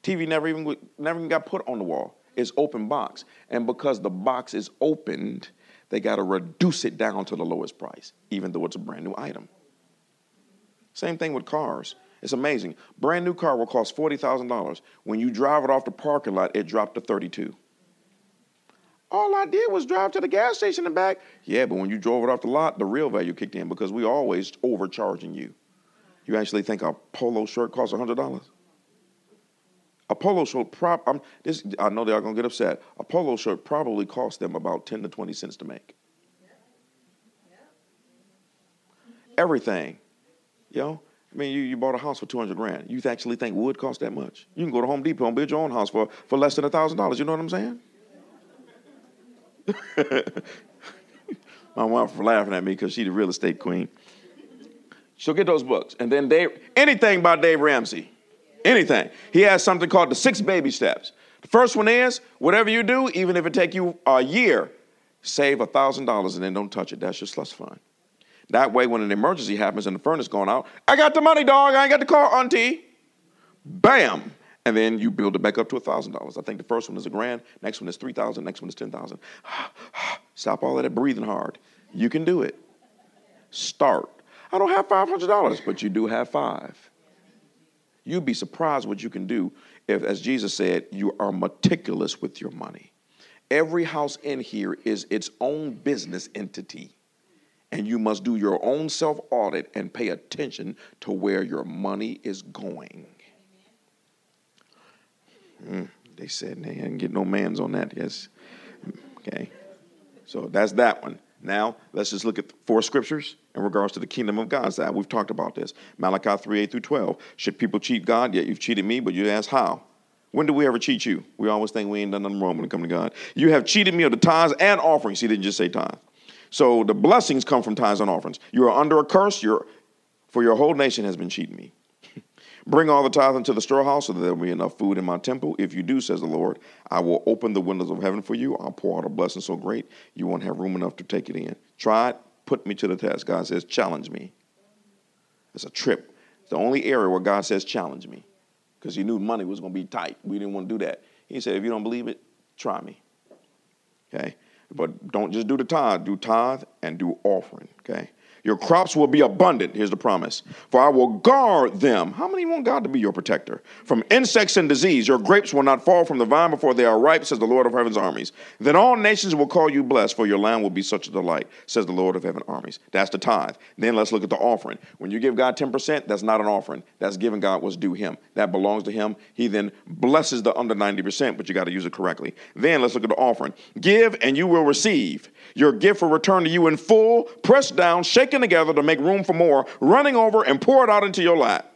TV never even never even got put on the wall. It's open box, and because the box is opened, they got to reduce it down to the lowest price, even though it's a brand new item. Same thing with cars. It's amazing. Brand new car will cost forty thousand dollars. When you drive it off the parking lot, it dropped to thirty-two. All I did was drive to the gas station and back. Yeah, but when you drove it off the lot, the real value kicked in because we always overcharging you. You actually think a polo shirt costs $100? A polo shirt, prop, I'm, this, I know they are to get upset. A polo shirt probably cost them about 10 to 20 cents to make. Everything. You know, I mean, you, you bought a house for 200 grand. You actually think wood costs that much? You can go to Home Depot and build your own house for, for less than $1,000. You know what I'm saying? My wife was laughing at me because she's the real estate queen. She'll get those books. And then Dave, anything by Dave Ramsey, anything. He has something called the six baby steps. The first one is whatever you do, even if it take you a year, save $1,000 and then don't touch it. That's your slush fund. That way, when an emergency happens and the furnace going out, I got the money, dog. I ain't got the car, auntie. Bam. And then you build it back up to $1,000. I think the first one is a grand, next one is 3000 next one is 10000 Stop all of that breathing hard. You can do it. Start. I don't have $500, but you do have five. You'd be surprised what you can do if, as Jesus said, you are meticulous with your money. Every house in here is its own business entity and you must do your own self audit and pay attention to where your money is going. Mm, they said they didn't get no man's on that. Yes. Okay. So that's that one. Now let's just look at four scriptures in regards to the kingdom of God side. We've talked about this. Malachi 3 8 through 12. Should people cheat God? Yet you've cheated me, but you ask how? When do we ever cheat you? We always think we ain't done nothing wrong when it comes to God. You have cheated me of the tithes and offerings. He didn't just say tithe. So the blessings come from tithes and offerings. You are under a curse, You're, for your whole nation has been cheating me. Bring all the tithe into the storehouse so that there will be enough food in my temple. If you do, says the Lord, I will open the windows of heaven for you. I'll pour out a blessing so great you won't have room enough to take it in. Try it, put me to the test. God says, challenge me. It's a trip. It's the only area where God says, challenge me. Because he knew money was going to be tight. We didn't want to do that. He said, if you don't believe it, try me. Okay? But don't just do the tithe, do tithe and do offering, okay? Your crops will be abundant. Here's the promise. For I will guard them. How many want God to be your protector? From insects and disease. Your grapes will not fall from the vine before they are ripe, says the Lord of heaven's armies. Then all nations will call you blessed, for your land will be such a delight, says the Lord of heaven's armies. That's the tithe. Then let's look at the offering. When you give God 10%, that's not an offering. That's giving God what's due him. That belongs to him. He then blesses the under 90%, but you got to use it correctly. Then let's look at the offering. Give and you will receive. Your gift will return to you in full, pressed down, shaken together to make room for more, running over and pour it out into your lap.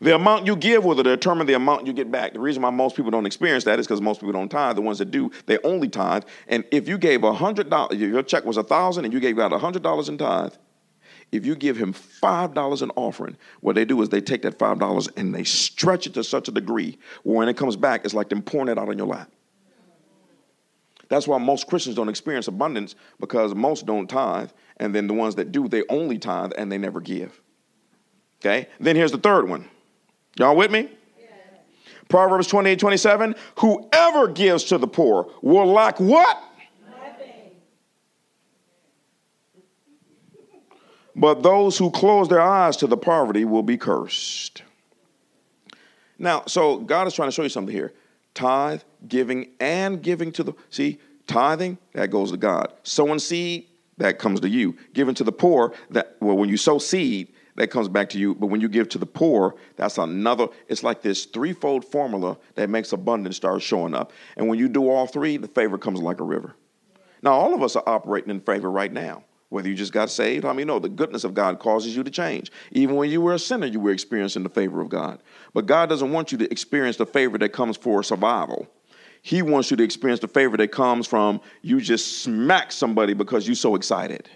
The amount you give will determine the amount you get back. The reason why most people don't experience that is because most people don't tithe. The ones that do, they only tithe. And if you gave a hundred dollars, your check was a thousand, and you gave out a hundred dollars in tithe. If you give him five dollars in offering, what they do is they take that five dollars and they stretch it to such a degree where when it comes back, it's like them pouring it out on your lap. That's why most Christians don't experience abundance because most don't tithe. And then the ones that do, they only tithe and they never give. Okay? Then here's the third one. Y'all with me? Proverbs 28 27. Whoever gives to the poor will lack what? Nothing. But those who close their eyes to the poverty will be cursed. Now, so God is trying to show you something here tithe, giving, and giving to the, see, tithing, that goes to God. Sowing seed, that comes to you. Given to the poor, that, well, when you sow seed, that comes back to you. But when you give to the poor, that's another, it's like this threefold formula that makes abundance start showing up. And when you do all three, the favor comes like a river. Now, all of us are operating in favor right now. Whether you just got saved, I mean, no, the goodness of God causes you to change. Even when you were a sinner, you were experiencing the favor of God. But God doesn't want you to experience the favor that comes for survival. He wants you to experience the favor that comes from you just smack somebody because you're so excited.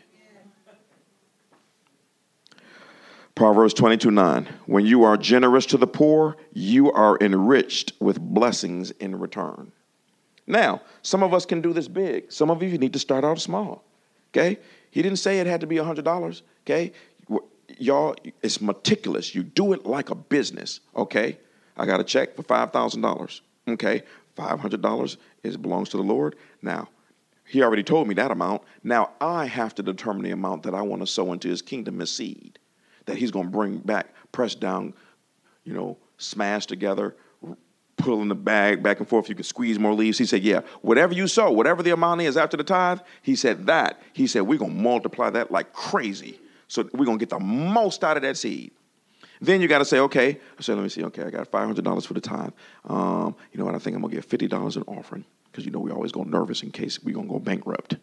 Proverbs 22 9. When you are generous to the poor, you are enriched with blessings in return. Now, some of us can do this big. Some of you need to start out small. Okay? He didn't say it had to be $100, okay? Y'all, it's meticulous. You do it like a business, okay? I got a check for $5,000, okay? $500 is belongs to the Lord. Now, he already told me that amount. Now I have to determine the amount that I want to sow into his kingdom as seed that he's going to bring back, pressed down, you know, smashed together, pull in the bag back and forth. You can squeeze more leaves. He said, Yeah, whatever you sow, whatever the amount is after the tithe, he said that. He said, We're going to multiply that like crazy. So we're going to get the most out of that seed. Then you got to say, okay, I said, let me see, okay, I got $500 for the tithe. Um, you know what, I think I'm going to get $50 in offering because, you know, we always go nervous in case we're going to go bankrupt.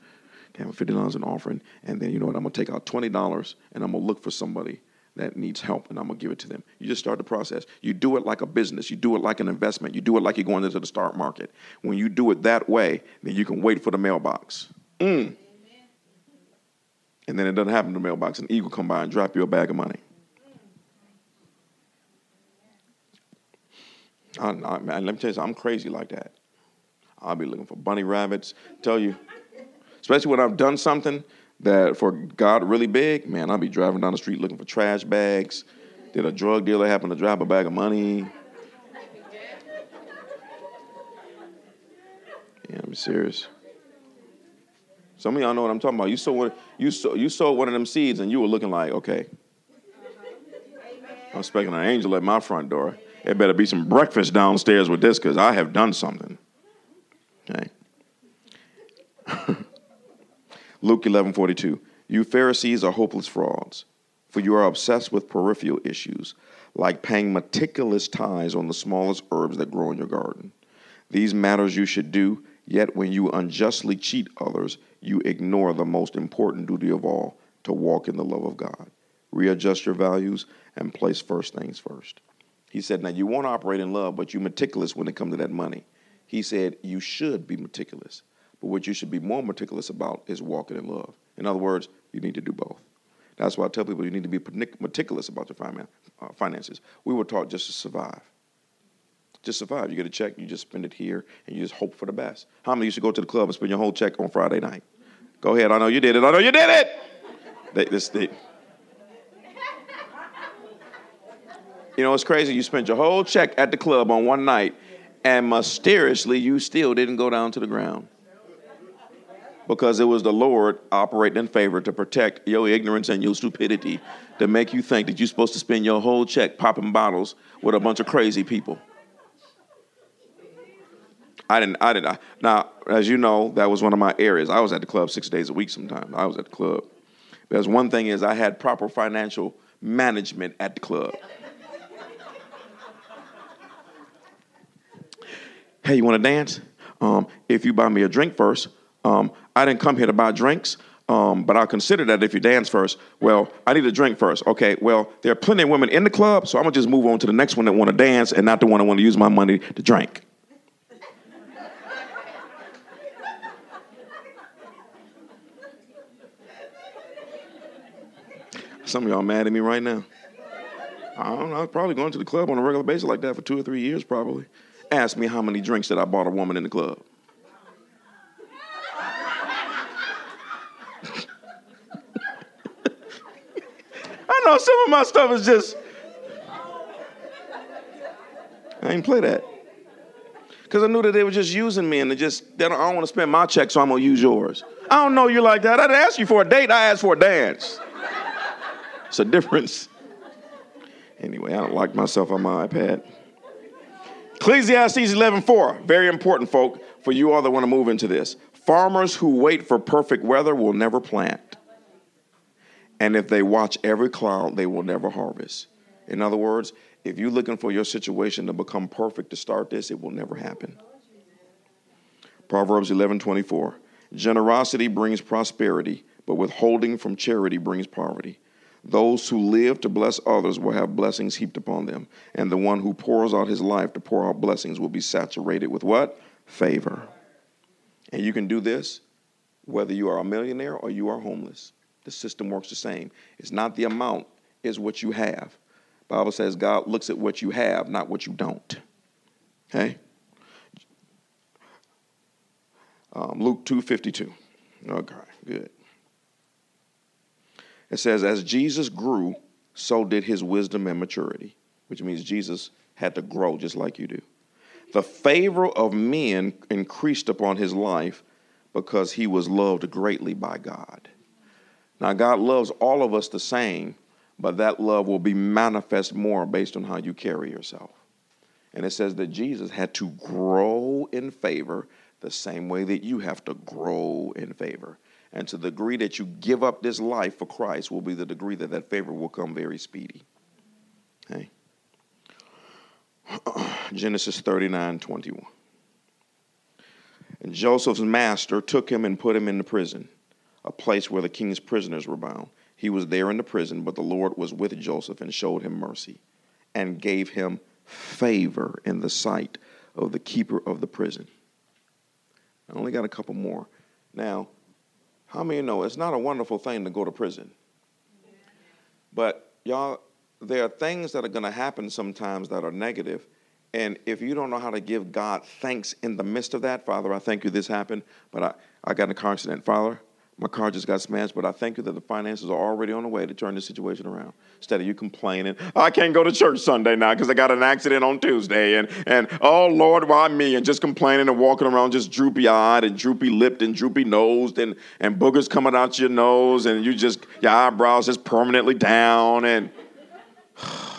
Okay, I'm $50 in offering. And then, you know what, I'm going to take out $20 and I'm going to look for somebody that needs help and I'm going to give it to them. You just start the process. You do it like a business. You do it like an investment. You do it like you're going into the stock market. When you do it that way, then you can wait for the mailbox. Mm. And then it doesn't happen in the mailbox. An eagle come by and drop you a bag of money. I, I, man, let me tell you something, I'm crazy like that. I'll be looking for bunny rabbits. Tell you, especially when I've done something that for God really big, man, I'll be driving down the street looking for trash bags. Did a drug dealer happen to drop a bag of money? Yeah, I'm serious. Some of y'all know what I'm talking about. You saw what you saw you saw one of them seeds and you were looking like, okay. I'm expecting an angel at my front door. It better be some breakfast downstairs with this because I have done something. Okay. Luke 11 42. You Pharisees are hopeless frauds, for you are obsessed with peripheral issues, like paying meticulous tithes on the smallest herbs that grow in your garden. These matters you should do, yet when you unjustly cheat others, you ignore the most important duty of all to walk in the love of God. Readjust your values and place first things first. He said, Now you won't operate in love, but you're meticulous when it comes to that money. He said, You should be meticulous. But what you should be more meticulous about is walking in love. In other words, you need to do both. That's why I tell people you need to be meticulous about your uh, finances. We were taught just to survive. Just survive. You get a check, you just spend it here, and you just hope for the best. How many used to go to the club and spend your whole check on Friday night? Go ahead. I know you did it. I know you did it. They, this, they, You know, it's crazy. You spent your whole check at the club on one night, and mysteriously, you still didn't go down to the ground. Because it was the Lord operating in favor to protect your ignorance and your stupidity to make you think that you're supposed to spend your whole check popping bottles with a bunch of crazy people. I didn't, I didn't. Now, as you know, that was one of my areas. I was at the club six days a week sometimes. I was at the club. because one thing is I had proper financial management at the club. Hey, you want to dance? Um, if you buy me a drink first, um, I didn't come here to buy drinks. Um, but I'll consider that if you dance first. Well, I need a drink first. Okay, well, there are plenty of women in the club, so I'm gonna just move on to the next one that want to dance and not the one that want to use my money to drink. Some of y'all mad at me right now. I don't know. I was probably going to the club on a regular basis like that for two or three years, probably. Ask me how many drinks that I bought a woman in the club. I know some of my stuff is just. I ain't play that. Because I knew that they were just using me and they just, they don't, I don't want to spend my check, so I'm going to use yours. I don't know you like that. I didn't ask you for a date, I asked for a dance. It's a difference. Anyway, I don't like myself on my iPad. Ecclesiastes 11:4, very important, folk, for you all that want to move into this. Farmers who wait for perfect weather will never plant. And if they watch every cloud, they will never harvest. In other words, if you're looking for your situation to become perfect to start this, it will never happen. Proverbs 11:24. Generosity brings prosperity, but withholding from charity brings poverty. Those who live to bless others will have blessings heaped upon them. And the one who pours out his life to pour out blessings will be saturated with what? Favor. And you can do this whether you are a millionaire or you are homeless. The system works the same. It's not the amount, it's what you have. Bible says God looks at what you have, not what you don't. Okay? Um, Luke 2.52. Okay, good. It says, as Jesus grew, so did his wisdom and maturity, which means Jesus had to grow just like you do. The favor of men increased upon his life because he was loved greatly by God. Now, God loves all of us the same, but that love will be manifest more based on how you carry yourself. And it says that Jesus had to grow in favor the same way that you have to grow in favor. And to the degree that you give up this life for Christ will be the degree that that favor will come very speedy. Okay? Genesis 39 21. And Joseph's master took him and put him in the prison, a place where the king's prisoners were bound. He was there in the prison, but the Lord was with Joseph and showed him mercy and gave him favor in the sight of the keeper of the prison. I only got a couple more. Now, how many know it's not a wonderful thing to go to prison? But y'all, there are things that are going to happen sometimes that are negative. And if you don't know how to give God thanks in the midst of that, Father, I thank you this happened, but I, I got in a car accident. Father, my car just got smashed, but I thank you that the finances are already on the way to turn the situation around. Instead of you complaining, oh, I can't go to church Sunday now because I got an accident on Tuesday, and, and oh Lord, why me? And just complaining and walking around just droopy eyed and droopy lipped and droopy nosed and, and boogers coming out your nose, and you just, your eyebrows just permanently down. And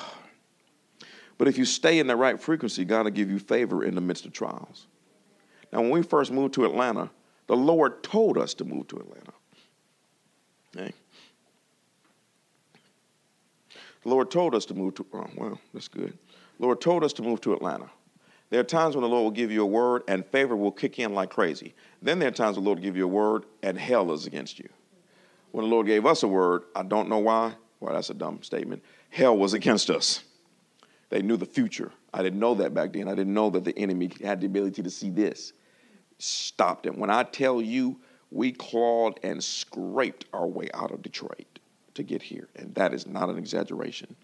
But if you stay in the right frequency, God will give you favor in the midst of trials. Now, when we first moved to Atlanta, the Lord told us to move to Atlanta. The Lord told us to move to, oh, well, that's good. The Lord told us to move to Atlanta. There are times when the Lord will give you a word and favor will kick in like crazy. Then there are times when the Lord will give you a word and hell is against you. When the Lord gave us a word, I don't know why. Well, that's a dumb statement. Hell was against us. They knew the future. I didn't know that back then. I didn't know that the enemy had the ability to see this stopped it. When I tell you, we clawed and scraped our way out of Detroit to get here, and that is not an exaggeration.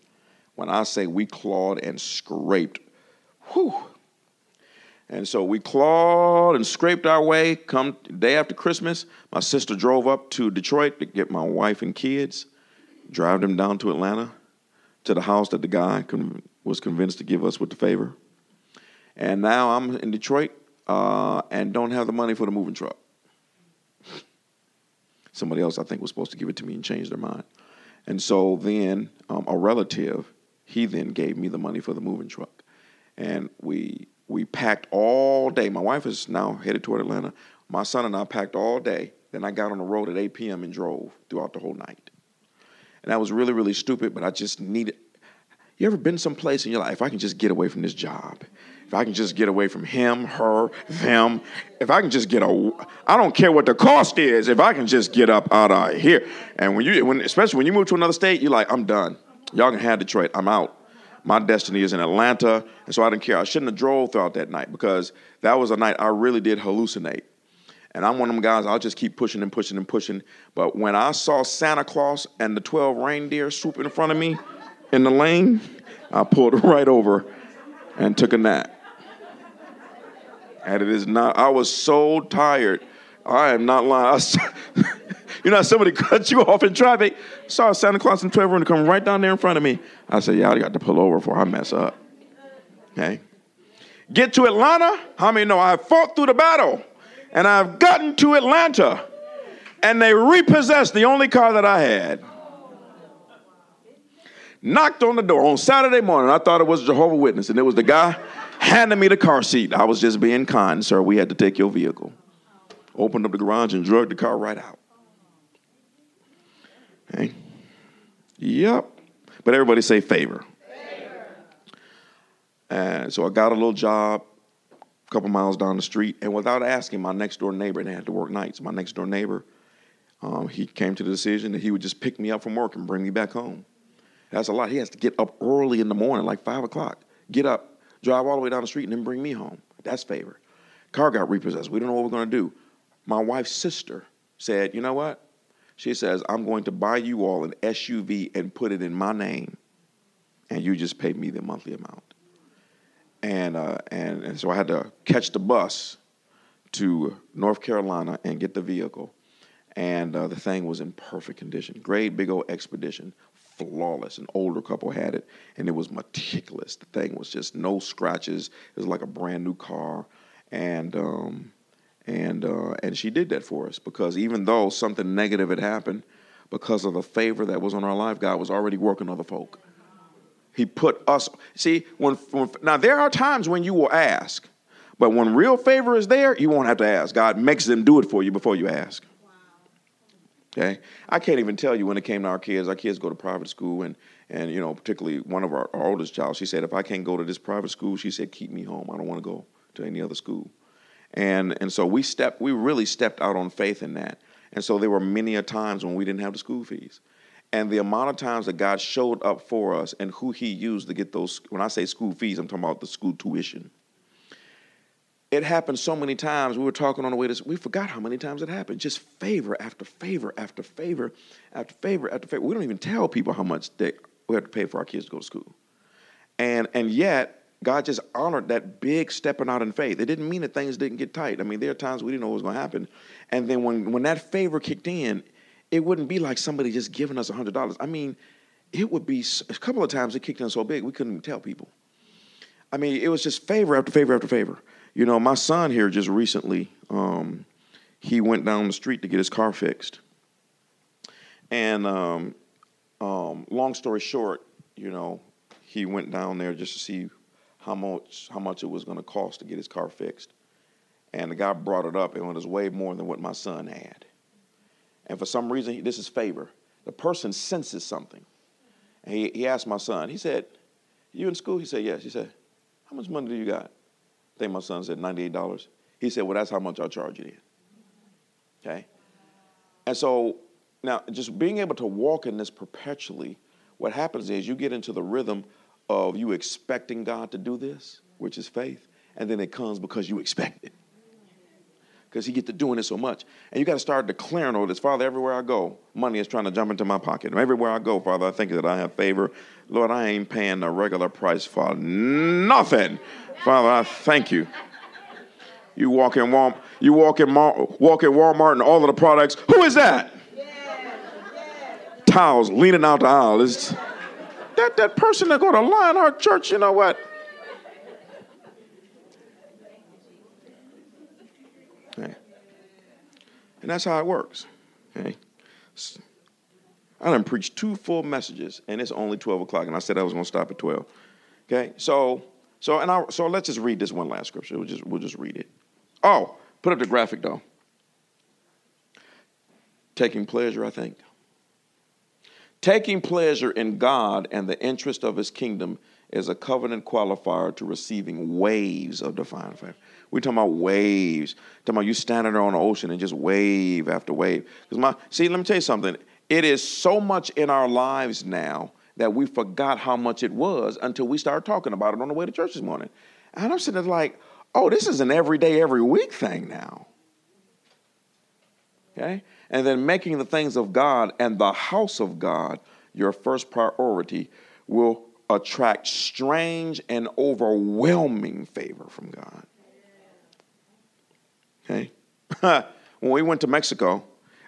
When I say we clawed and scraped, whew. And so we clawed and scraped our way. Come day after Christmas, my sister drove up to Detroit to get my wife and kids, drive them down to Atlanta to the house that the guy was convinced to give us with the favor. And now I'm in Detroit uh, and don't have the money for the moving truck. Somebody else, I think, was supposed to give it to me and change their mind. And so then um, a relative, he then gave me the money for the moving truck. And we we packed all day. My wife is now headed toward Atlanta. My son and I packed all day. Then I got on the road at 8 p.m. and drove throughout the whole night. And that was really, really stupid, but I just needed. You ever been someplace in your life, if I can just get away from this job, if I can just get away from him, her, them, if I can just get a, I don't care what the cost is, if I can just get up out of here. And when you, when, especially when you move to another state, you're like, I'm done. Y'all can have Detroit. I'm out. My destiny is in Atlanta, and so I didn't care. I shouldn't have drove throughout that night because that was a night I really did hallucinate. And I'm one of them guys, I'll just keep pushing and pushing and pushing. But when I saw Santa Claus and the 12 reindeer swoop in front of me in the lane, I pulled right over and took a nap. And it is not, I was so tired. I am not lying. You know, somebody cut you off in traffic. Saw Santa Claus and Trevor and come right down there in front of me. I said, "Y'all got to pull over before I mess up. Okay. Get to Atlanta. How many know I fought through the battle and I've gotten to Atlanta and they repossessed the only car that I had. Knocked on the door on Saturday morning. I thought it was Jehovah Witness, and it was the guy handed me the car seat. I was just being kind, sir. We had to take your vehicle. Opened up the garage and drug the car right out. Okay. Yep. But everybody say favor. favor. And so I got a little job a couple miles down the street, and without asking, my next door neighbor, and I had to work nights. My next door neighbor, um, he came to the decision that he would just pick me up from work and bring me back home. That's a lot. He has to get up early in the morning, like five o'clock. Get up, drive all the way down the street, and then bring me home. That's favor. Car got repossessed. We don't know what we're going to do. My wife's sister said, You know what? She says, I'm going to buy you all an SUV and put it in my name, and you just pay me the monthly amount. And, uh, and, and so I had to catch the bus to North Carolina and get the vehicle. And uh, the thing was in perfect condition. Great big old expedition flawless. An older couple had it, and it was meticulous. The thing was just no scratches. It was like a brand new car, and um, and uh, and she did that for us because even though something negative had happened, because of the favor that was on our life, God was already working other folk. He put us. See, when, when now there are times when you will ask, but when real favor is there, you won't have to ask. God makes them do it for you before you ask. Okay, I can't even tell you when it came to our kids. Our kids go to private school, and and you know, particularly one of our, our oldest child, she said, if I can't go to this private school, she said, keep me home. I don't want to go to any other school. And and so we stepped, we really stepped out on faith in that. And so there were many a times when we didn't have the school fees. And the amount of times that God showed up for us and who He used to get those, when I say school fees, I'm talking about the school tuition. It happened so many times. We were talking on the way to, we forgot how many times it happened. Just favor after favor after favor after favor after favor. We don't even tell people how much they, we have to pay for our kids to go to school. And, and yet, God just honored that big stepping out in faith. It didn't mean that things didn't get tight. I mean, there are times we didn't know what was going to happen. And then when, when that favor kicked in, it wouldn't be like somebody just giving us $100. I mean, it would be a couple of times it kicked in so big we couldn't even tell people. I mean, it was just favor after favor after favor. You know, my son here just recently, um, he went down the street to get his car fixed. And um, um, long story short, you know, he went down there just to see how much how much it was going to cost to get his car fixed. And the guy brought it up, and it was way more than what my son had. And for some reason, this is favor. The person senses something. And he, he asked my son, he said, You in school? He said, Yes. He said, How much money do you got? I think my son said $98. He said, Well, that's how much I'll charge you then. Okay? And so now just being able to walk in this perpetually, what happens is you get into the rhythm of you expecting God to do this, which is faith, and then it comes because you expect it because he get to doing it so much. And you got to start declaring all this. Father, everywhere I go, money is trying to jump into my pocket. Everywhere I go, Father, I think that I have favor. Lord, I ain't paying the regular price for nothing. Father, I thank you. You walk in Walmart, you walk in, walk in Walmart and all of the products. Who is that? Yeah, yeah. Towels leaning out the aisle. It's, that, that person that go to Lionheart Church, you know what? And that's how it works. Okay? I done preached two full messages, and it's only 12 o'clock, and I said I was going to stop at 12. Okay? So, so, and I, so let's just read this one last scripture. We'll just, we'll just read it. Oh, put up the graphic, though. Taking pleasure, I think. Taking pleasure in God and the interest of his kingdom is a covenant qualifier to receiving waves of divine favor. We're talking about waves. We're talking about you standing there on the ocean and just wave after wave. Because my see, let me tell you something. It is so much in our lives now that we forgot how much it was until we started talking about it on the way to church this morning. And I'm sitting there like, oh, this is an everyday, every week thing now. Okay? And then making the things of God and the house of God your first priority will attract strange and overwhelming favor from God. Okay? when we went to Mexico,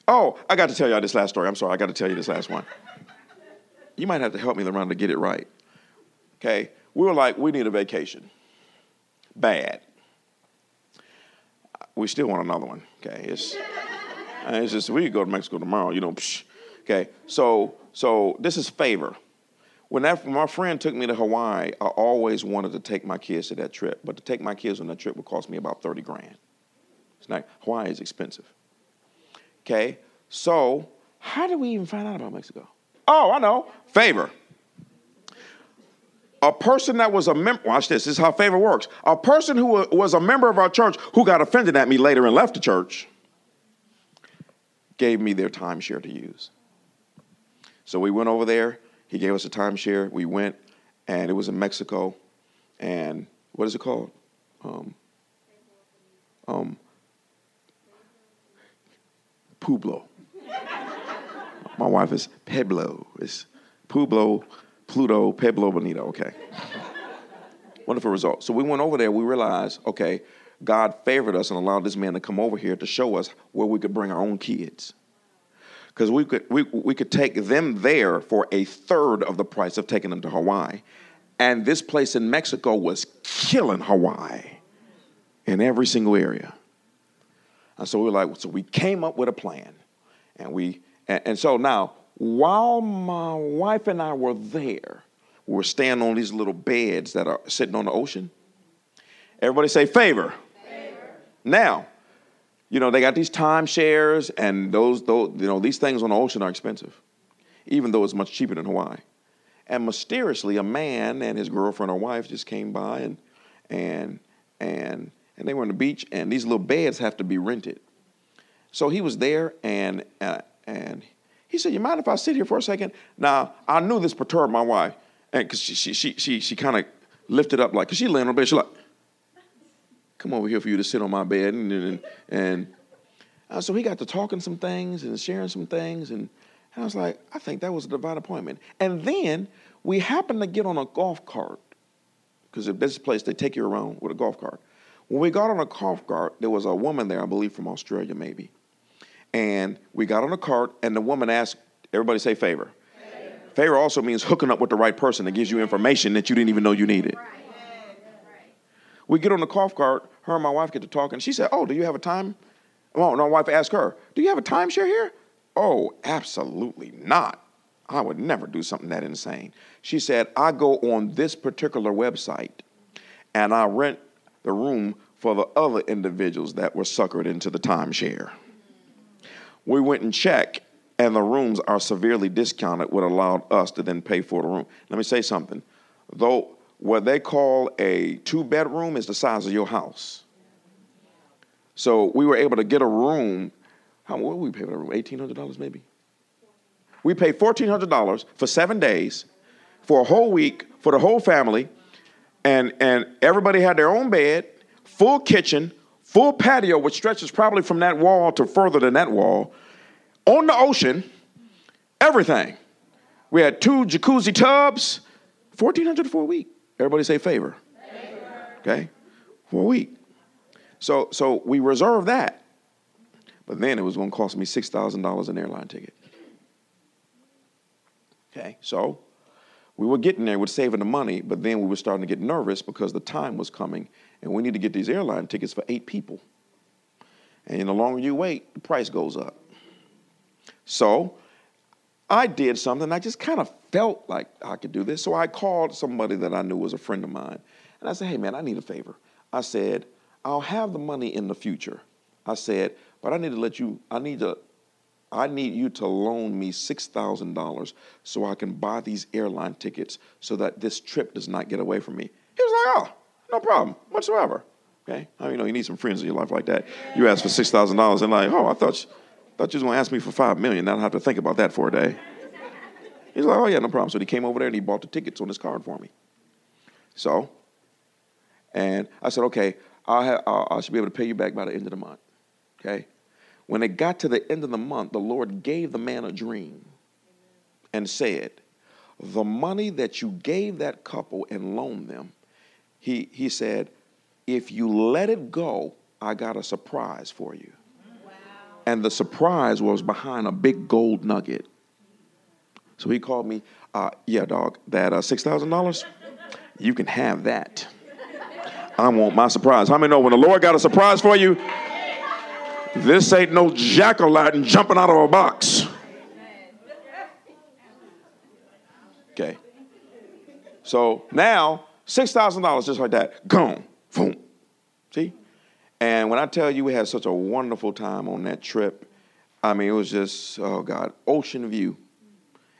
oh, I got to tell y'all this last story. I'm sorry, I got to tell you this last one. You might have to help me around to get it right. Okay? We were like, we need a vacation. Bad. We still want another one. Okay? It's, it's just, we could go to Mexico tomorrow, you know. Psh. Okay? So, so this is favor. When, that, my friend took me to Hawaii, I always wanted to take my kids to that trip, but to take my kids on that trip would cost me about 30 grand. It's not, Hawaii is expensive. Okay, so how did we even find out about Mexico? Oh, I know, favor. A person that was a member, watch this, this is how favor works. A person who was a member of our church who got offended at me later and left the church gave me their timeshare to use. So we went over there. He gave us a timeshare. We went, and it was in Mexico. And what is it called? Um, um, Pueblo. My wife is Pueblo. It's Pueblo, Pluto, Pueblo Bonito. Okay. Wonderful result. So we went over there. We realized, okay, God favored us and allowed this man to come over here to show us where we could bring our own kids. Because we could, we, we could take them there for a third of the price of taking them to Hawaii. And this place in Mexico was killing Hawaii in every single area. And so we were like, so we came up with a plan. And we and, and so now, while my wife and I were there, we're staying on these little beds that are sitting on the ocean. Everybody say favor. favor. Now, you know, they got these timeshares, and those, those, you know, these things on the ocean are expensive, even though it's much cheaper than Hawaii. And mysteriously, a man and his girlfriend or wife just came by, and and and and they were on the beach, and these little beds have to be rented. So he was there, and uh, and he said, "You mind if I sit here for a second? Now I knew this perturbed my wife, and because she she she she, she kind of lifted up like, cause she laying on the bed, she like come over here for you to sit on my bed. And, and, and uh, so he got to talking some things and sharing some things. And, and I was like, I think that was a divine appointment. And then we happened to get on a golf cart because this place they take you around with a golf cart. When we got on a golf cart, there was a woman there, I believe from Australia maybe. And we got on a cart, and the woman asked, everybody say favor. Favor, favor also means hooking up with the right person that gives you information that you didn't even know you needed. Right. We get on the golf cart, her and my wife get to talking. And she said, Oh, do you have a time? Well, my wife asked her, Do you have a timeshare here? Oh, absolutely not. I would never do something that insane. She said, I go on this particular website and I rent the room for the other individuals that were suckered into the timeshare. We went and checked, and the rooms are severely discounted, what allowed us to then pay for the room. Let me say something. Though what they call a two bedroom is the size of your house. So we were able to get a room. How what we pay for a room? Eighteen hundred dollars maybe. We paid fourteen hundred dollars for seven days, for a whole week, for the whole family, and and everybody had their own bed, full kitchen, full patio, which stretches probably from that wall to further than that wall, on the ocean, everything. We had two jacuzzi tubs, fourteen hundred for a week. Everybody say favor. favor. Okay? For a week. So so we reserved that. But then it was going to cost me $6,000 an airline ticket. Okay? So we were getting there, we're saving the money, but then we were starting to get nervous because the time was coming and we need to get these airline tickets for eight people. And the longer you wait, the price goes up. So I did something. I just kind of felt like I could do this. So I called somebody that I knew was a friend of mine. And I said, hey, man, I need a favor. I said, I'll have the money in the future. I said, but I need to let you, I need to, I need you to loan me $6,000 so I can buy these airline tickets so that this trip does not get away from me. He was like, oh, no problem whatsoever. Okay? I mean, you know, you need some friends in your life like that. You ask for $6,000 and like, oh, I thought, Thought you was gonna ask me for five million. Now I have to think about that for a day. He's like, oh yeah, no problem. So he came over there and he bought the tickets on his card for me. So, and I said, okay, I'll have, I'll, I should be able to pay you back by the end of the month. Okay. When it got to the end of the month, the Lord gave the man a dream and said, the money that you gave that couple and loaned them, he, he said, if you let it go, I got a surprise for you. And the surprise was behind a big gold nugget. So he called me, uh, yeah, dog, that uh, $6,000, you can have that. I want my surprise. How many know when the Lord got a surprise for you, this ain't no jack o' lantern jumping out of a box. Okay. So now, $6,000 just like that, gone. Boom. See? And when I tell you we had such a wonderful time on that trip, I mean, it was just, oh God, ocean view.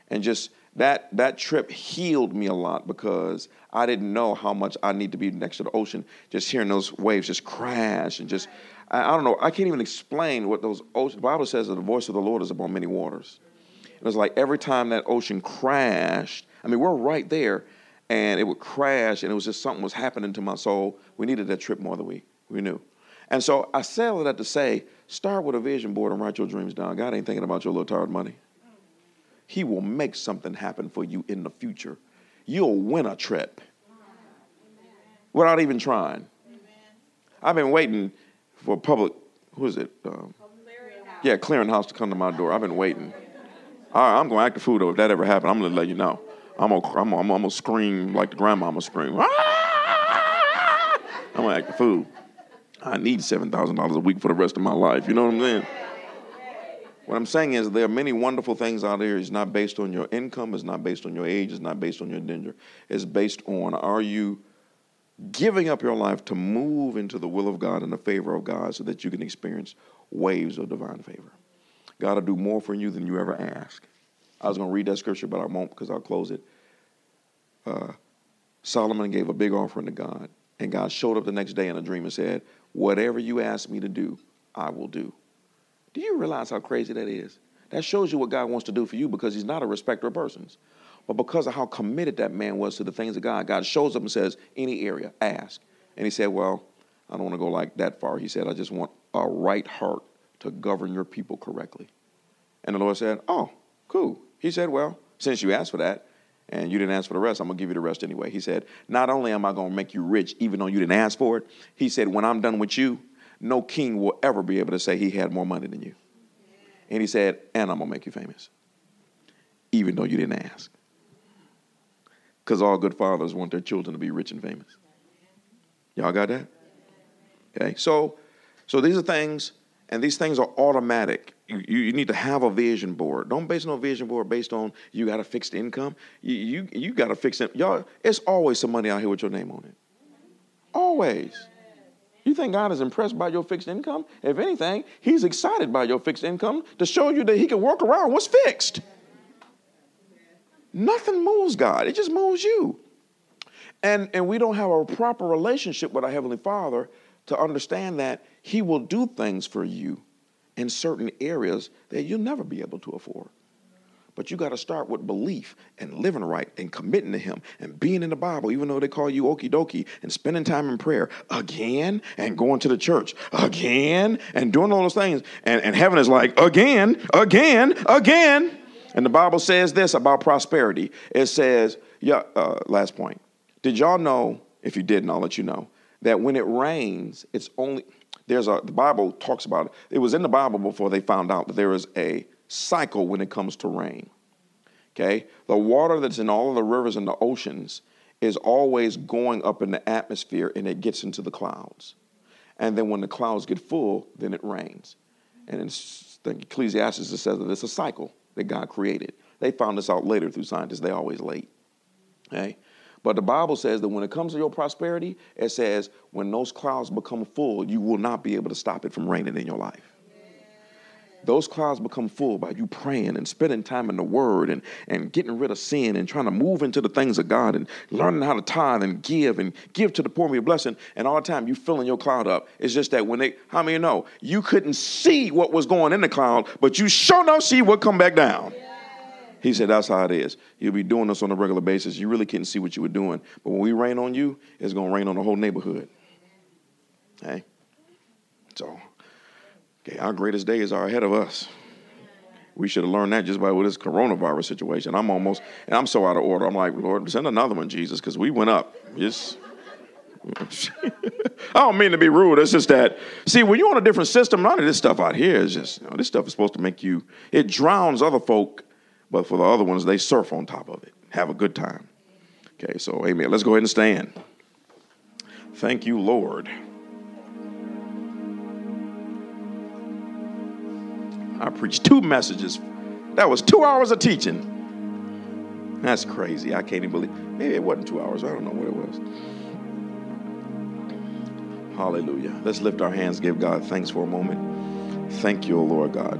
And just that that trip healed me a lot because I didn't know how much I need to be next to the ocean. Just hearing those waves just crash and just, I, I don't know, I can't even explain what those ocean, the Bible says that the voice of the Lord is upon many waters. It was like every time that ocean crashed, I mean, we're right there, and it would crash, and it was just something was happening to my soul. We needed that trip more than we, we knew. And so I say all that to say, start with a vision board and write your dreams down. God ain't thinking about your little tired money. He will make something happen for you in the future. You'll win a trip without even trying. I've been waiting for public, who is it? Um, yeah, clearinghouse to come to my door. I've been waiting. All right, I'm going to act the food though. If that ever happened, I'm going to let you know. I'm going to I'm I'm gonna scream like the grandmama scream. I'm going to act the food. I need $7,000 a week for the rest of my life. You know what I'm saying? What I'm saying is there are many wonderful things out there. It's not based on your income. It's not based on your age. It's not based on your gender. It's based on are you giving up your life to move into the will of God and the favor of God so that you can experience waves of divine favor. God will do more for you than you ever ask. I was going to read that scripture, but I won't because I'll close it. Uh, Solomon gave a big offering to God, and God showed up the next day in a dream and said, Whatever you ask me to do, I will do. Do you realize how crazy that is? That shows you what God wants to do for you because He's not a respecter of persons. But because of how committed that man was to the things of God, God shows up and says, Any area, ask. And he said, Well, I don't want to go like that far. He said, I just want a right heart to govern your people correctly. And the Lord said, Oh, cool. He said, Well, since you asked for that and you didn't ask for the rest, I'm going to give you the rest anyway. He said, Not only am I going to make you rich, even though you didn't ask for it, he said, When I'm done with you, no king will ever be able to say he had more money than you. And he said, And I'm going to make you famous, even though you didn't ask. Because all good fathers want their children to be rich and famous. Y'all got that? Okay, so so these are things, and these things are automatic. You, you need to have a vision board. Don't base no vision board based on you got a fixed income. You you, you got to fix it. Y'all, it's always some money out here with your name on it. Always. You think God is impressed by your fixed income? If anything, He's excited by your fixed income to show you that He can work around what's fixed. Nothing moves God, it just moves you. And, and we don't have a proper relationship with our Heavenly Father to understand that He will do things for you in certain areas that you'll never be able to afford. But you got to start with belief and living right and committing to Him and being in the Bible, even though they call you okie dokie, and spending time in prayer again and going to the church again and doing all those things. And, and heaven is like, again, again, again. And the Bible says this about prosperity it says, yeah, uh, last point. Did y'all know, if you didn't, I'll let you know, that when it rains, it's only, there's a, the Bible talks about it. It was in the Bible before they found out that there is a cycle when it comes to rain. Okay? The water that's in all of the rivers and the oceans is always going up in the atmosphere and it gets into the clouds. And then when the clouds get full, then it rains. And in Ecclesiastes, it says that it's a cycle that God created. They found this out later through scientists. They're always late. Okay? But the Bible says that when it comes to your prosperity, it says when those clouds become full, you will not be able to stop it from raining in your life those clouds become full by you praying and spending time in the Word and, and getting rid of sin and trying to move into the things of God and learning how to tithe and give and give to the poor and be a blessing. And all the time you filling your cloud up. It's just that when they, how many know, you couldn't see what was going in the cloud, but you sure don't see what come back down. He said, That's how it is. You'll be doing this on a regular basis. You really couldn't see what you were doing. But when we rain on you, it's going to rain on the whole neighborhood. Okay? So Okay, our greatest days are ahead of us. We should have learned that just by with this coronavirus situation. I'm almost, and I'm so out of order. I'm like, Lord, send another one, Jesus, because we went up. Just, I don't mean to be rude. It's just that, see, when you're on a different system, none of this stuff out here is just, you know, this stuff is supposed to make you, it drowns other folk, but for the other ones, they surf on top of it, have a good time. Okay, so amen. Let's go ahead and stand. Thank you, Lord. I preached two messages. That was two hours of teaching. That's crazy. I can't even believe. Maybe it wasn't two hours. I don't know what it was. Hallelujah. Let's lift our hands, give God thanks for a moment. Thank you, Lord God.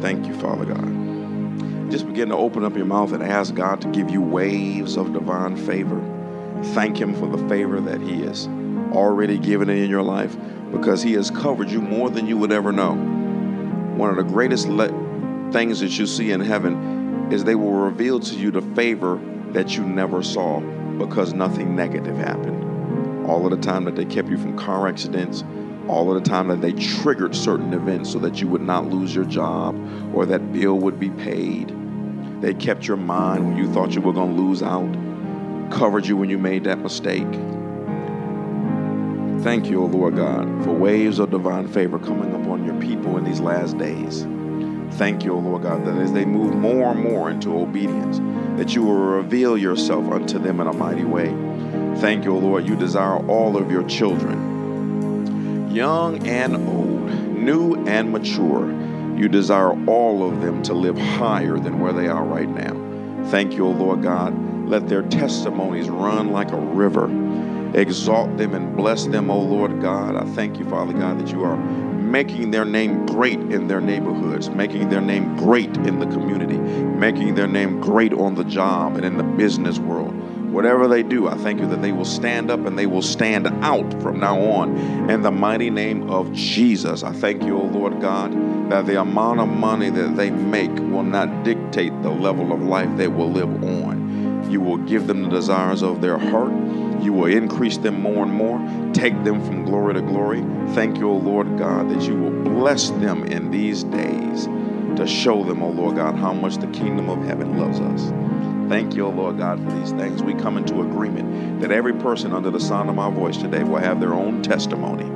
Thank you, Father God. Just begin to open up your mouth and ask God to give you waves of divine favor. Thank Him for the favor that He has already given in your life because He has covered you more than you would ever know. One of the greatest le- things that you see in heaven is they will reveal to you the favor that you never saw because nothing negative happened. All of the time that they kept you from car accidents, all of the time that they triggered certain events so that you would not lose your job or that bill would be paid. They kept your mind when you thought you were going to lose out, covered you when you made that mistake Thank you, O Lord God, for waves of divine favor coming upon your people in these last days. Thank you, O Lord God, that as they move more and more into obedience, that you will reveal yourself unto them in a mighty way. Thank you, O Lord, you desire all of your children, young and old, new and mature. You desire all of them to live higher than where they are right now. Thank you, O Lord God. Let their testimonies run like a river. Exalt them and bless them, O Lord God. I thank you, Father God, that you are making their name great in their neighborhoods, making their name great in the community, making their name great on the job and in the business world. Whatever they do, I thank you that they will stand up and they will stand out from now on in the mighty name of Jesus. I thank you, O Lord God, that the amount of money that they make will not dictate the level of life they will live on. You will give them the desires of their heart. You will increase them more and more, take them from glory to glory. Thank you, O Lord God, that you will bless them in these days to show them, O Lord God, how much the kingdom of heaven loves us. Thank you, O Lord God, for these things. We come into agreement that every person under the sound of my voice today will have their own testimony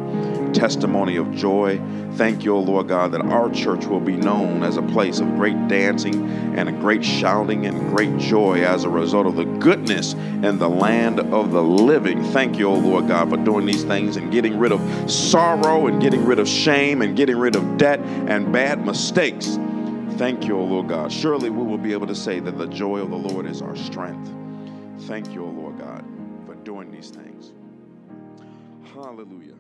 testimony of joy. Thank you, O Lord God, that our church will be known as a place of great dancing and a great shouting and great joy as a result of the goodness in the land of the living. Thank you, O Lord God, for doing these things and getting rid of sorrow and getting rid of shame and getting rid of debt and bad mistakes. Thank you, O Lord God. Surely we will be able to say that the joy of the Lord is our strength. Thank you, O Lord God, for doing these things. Hallelujah.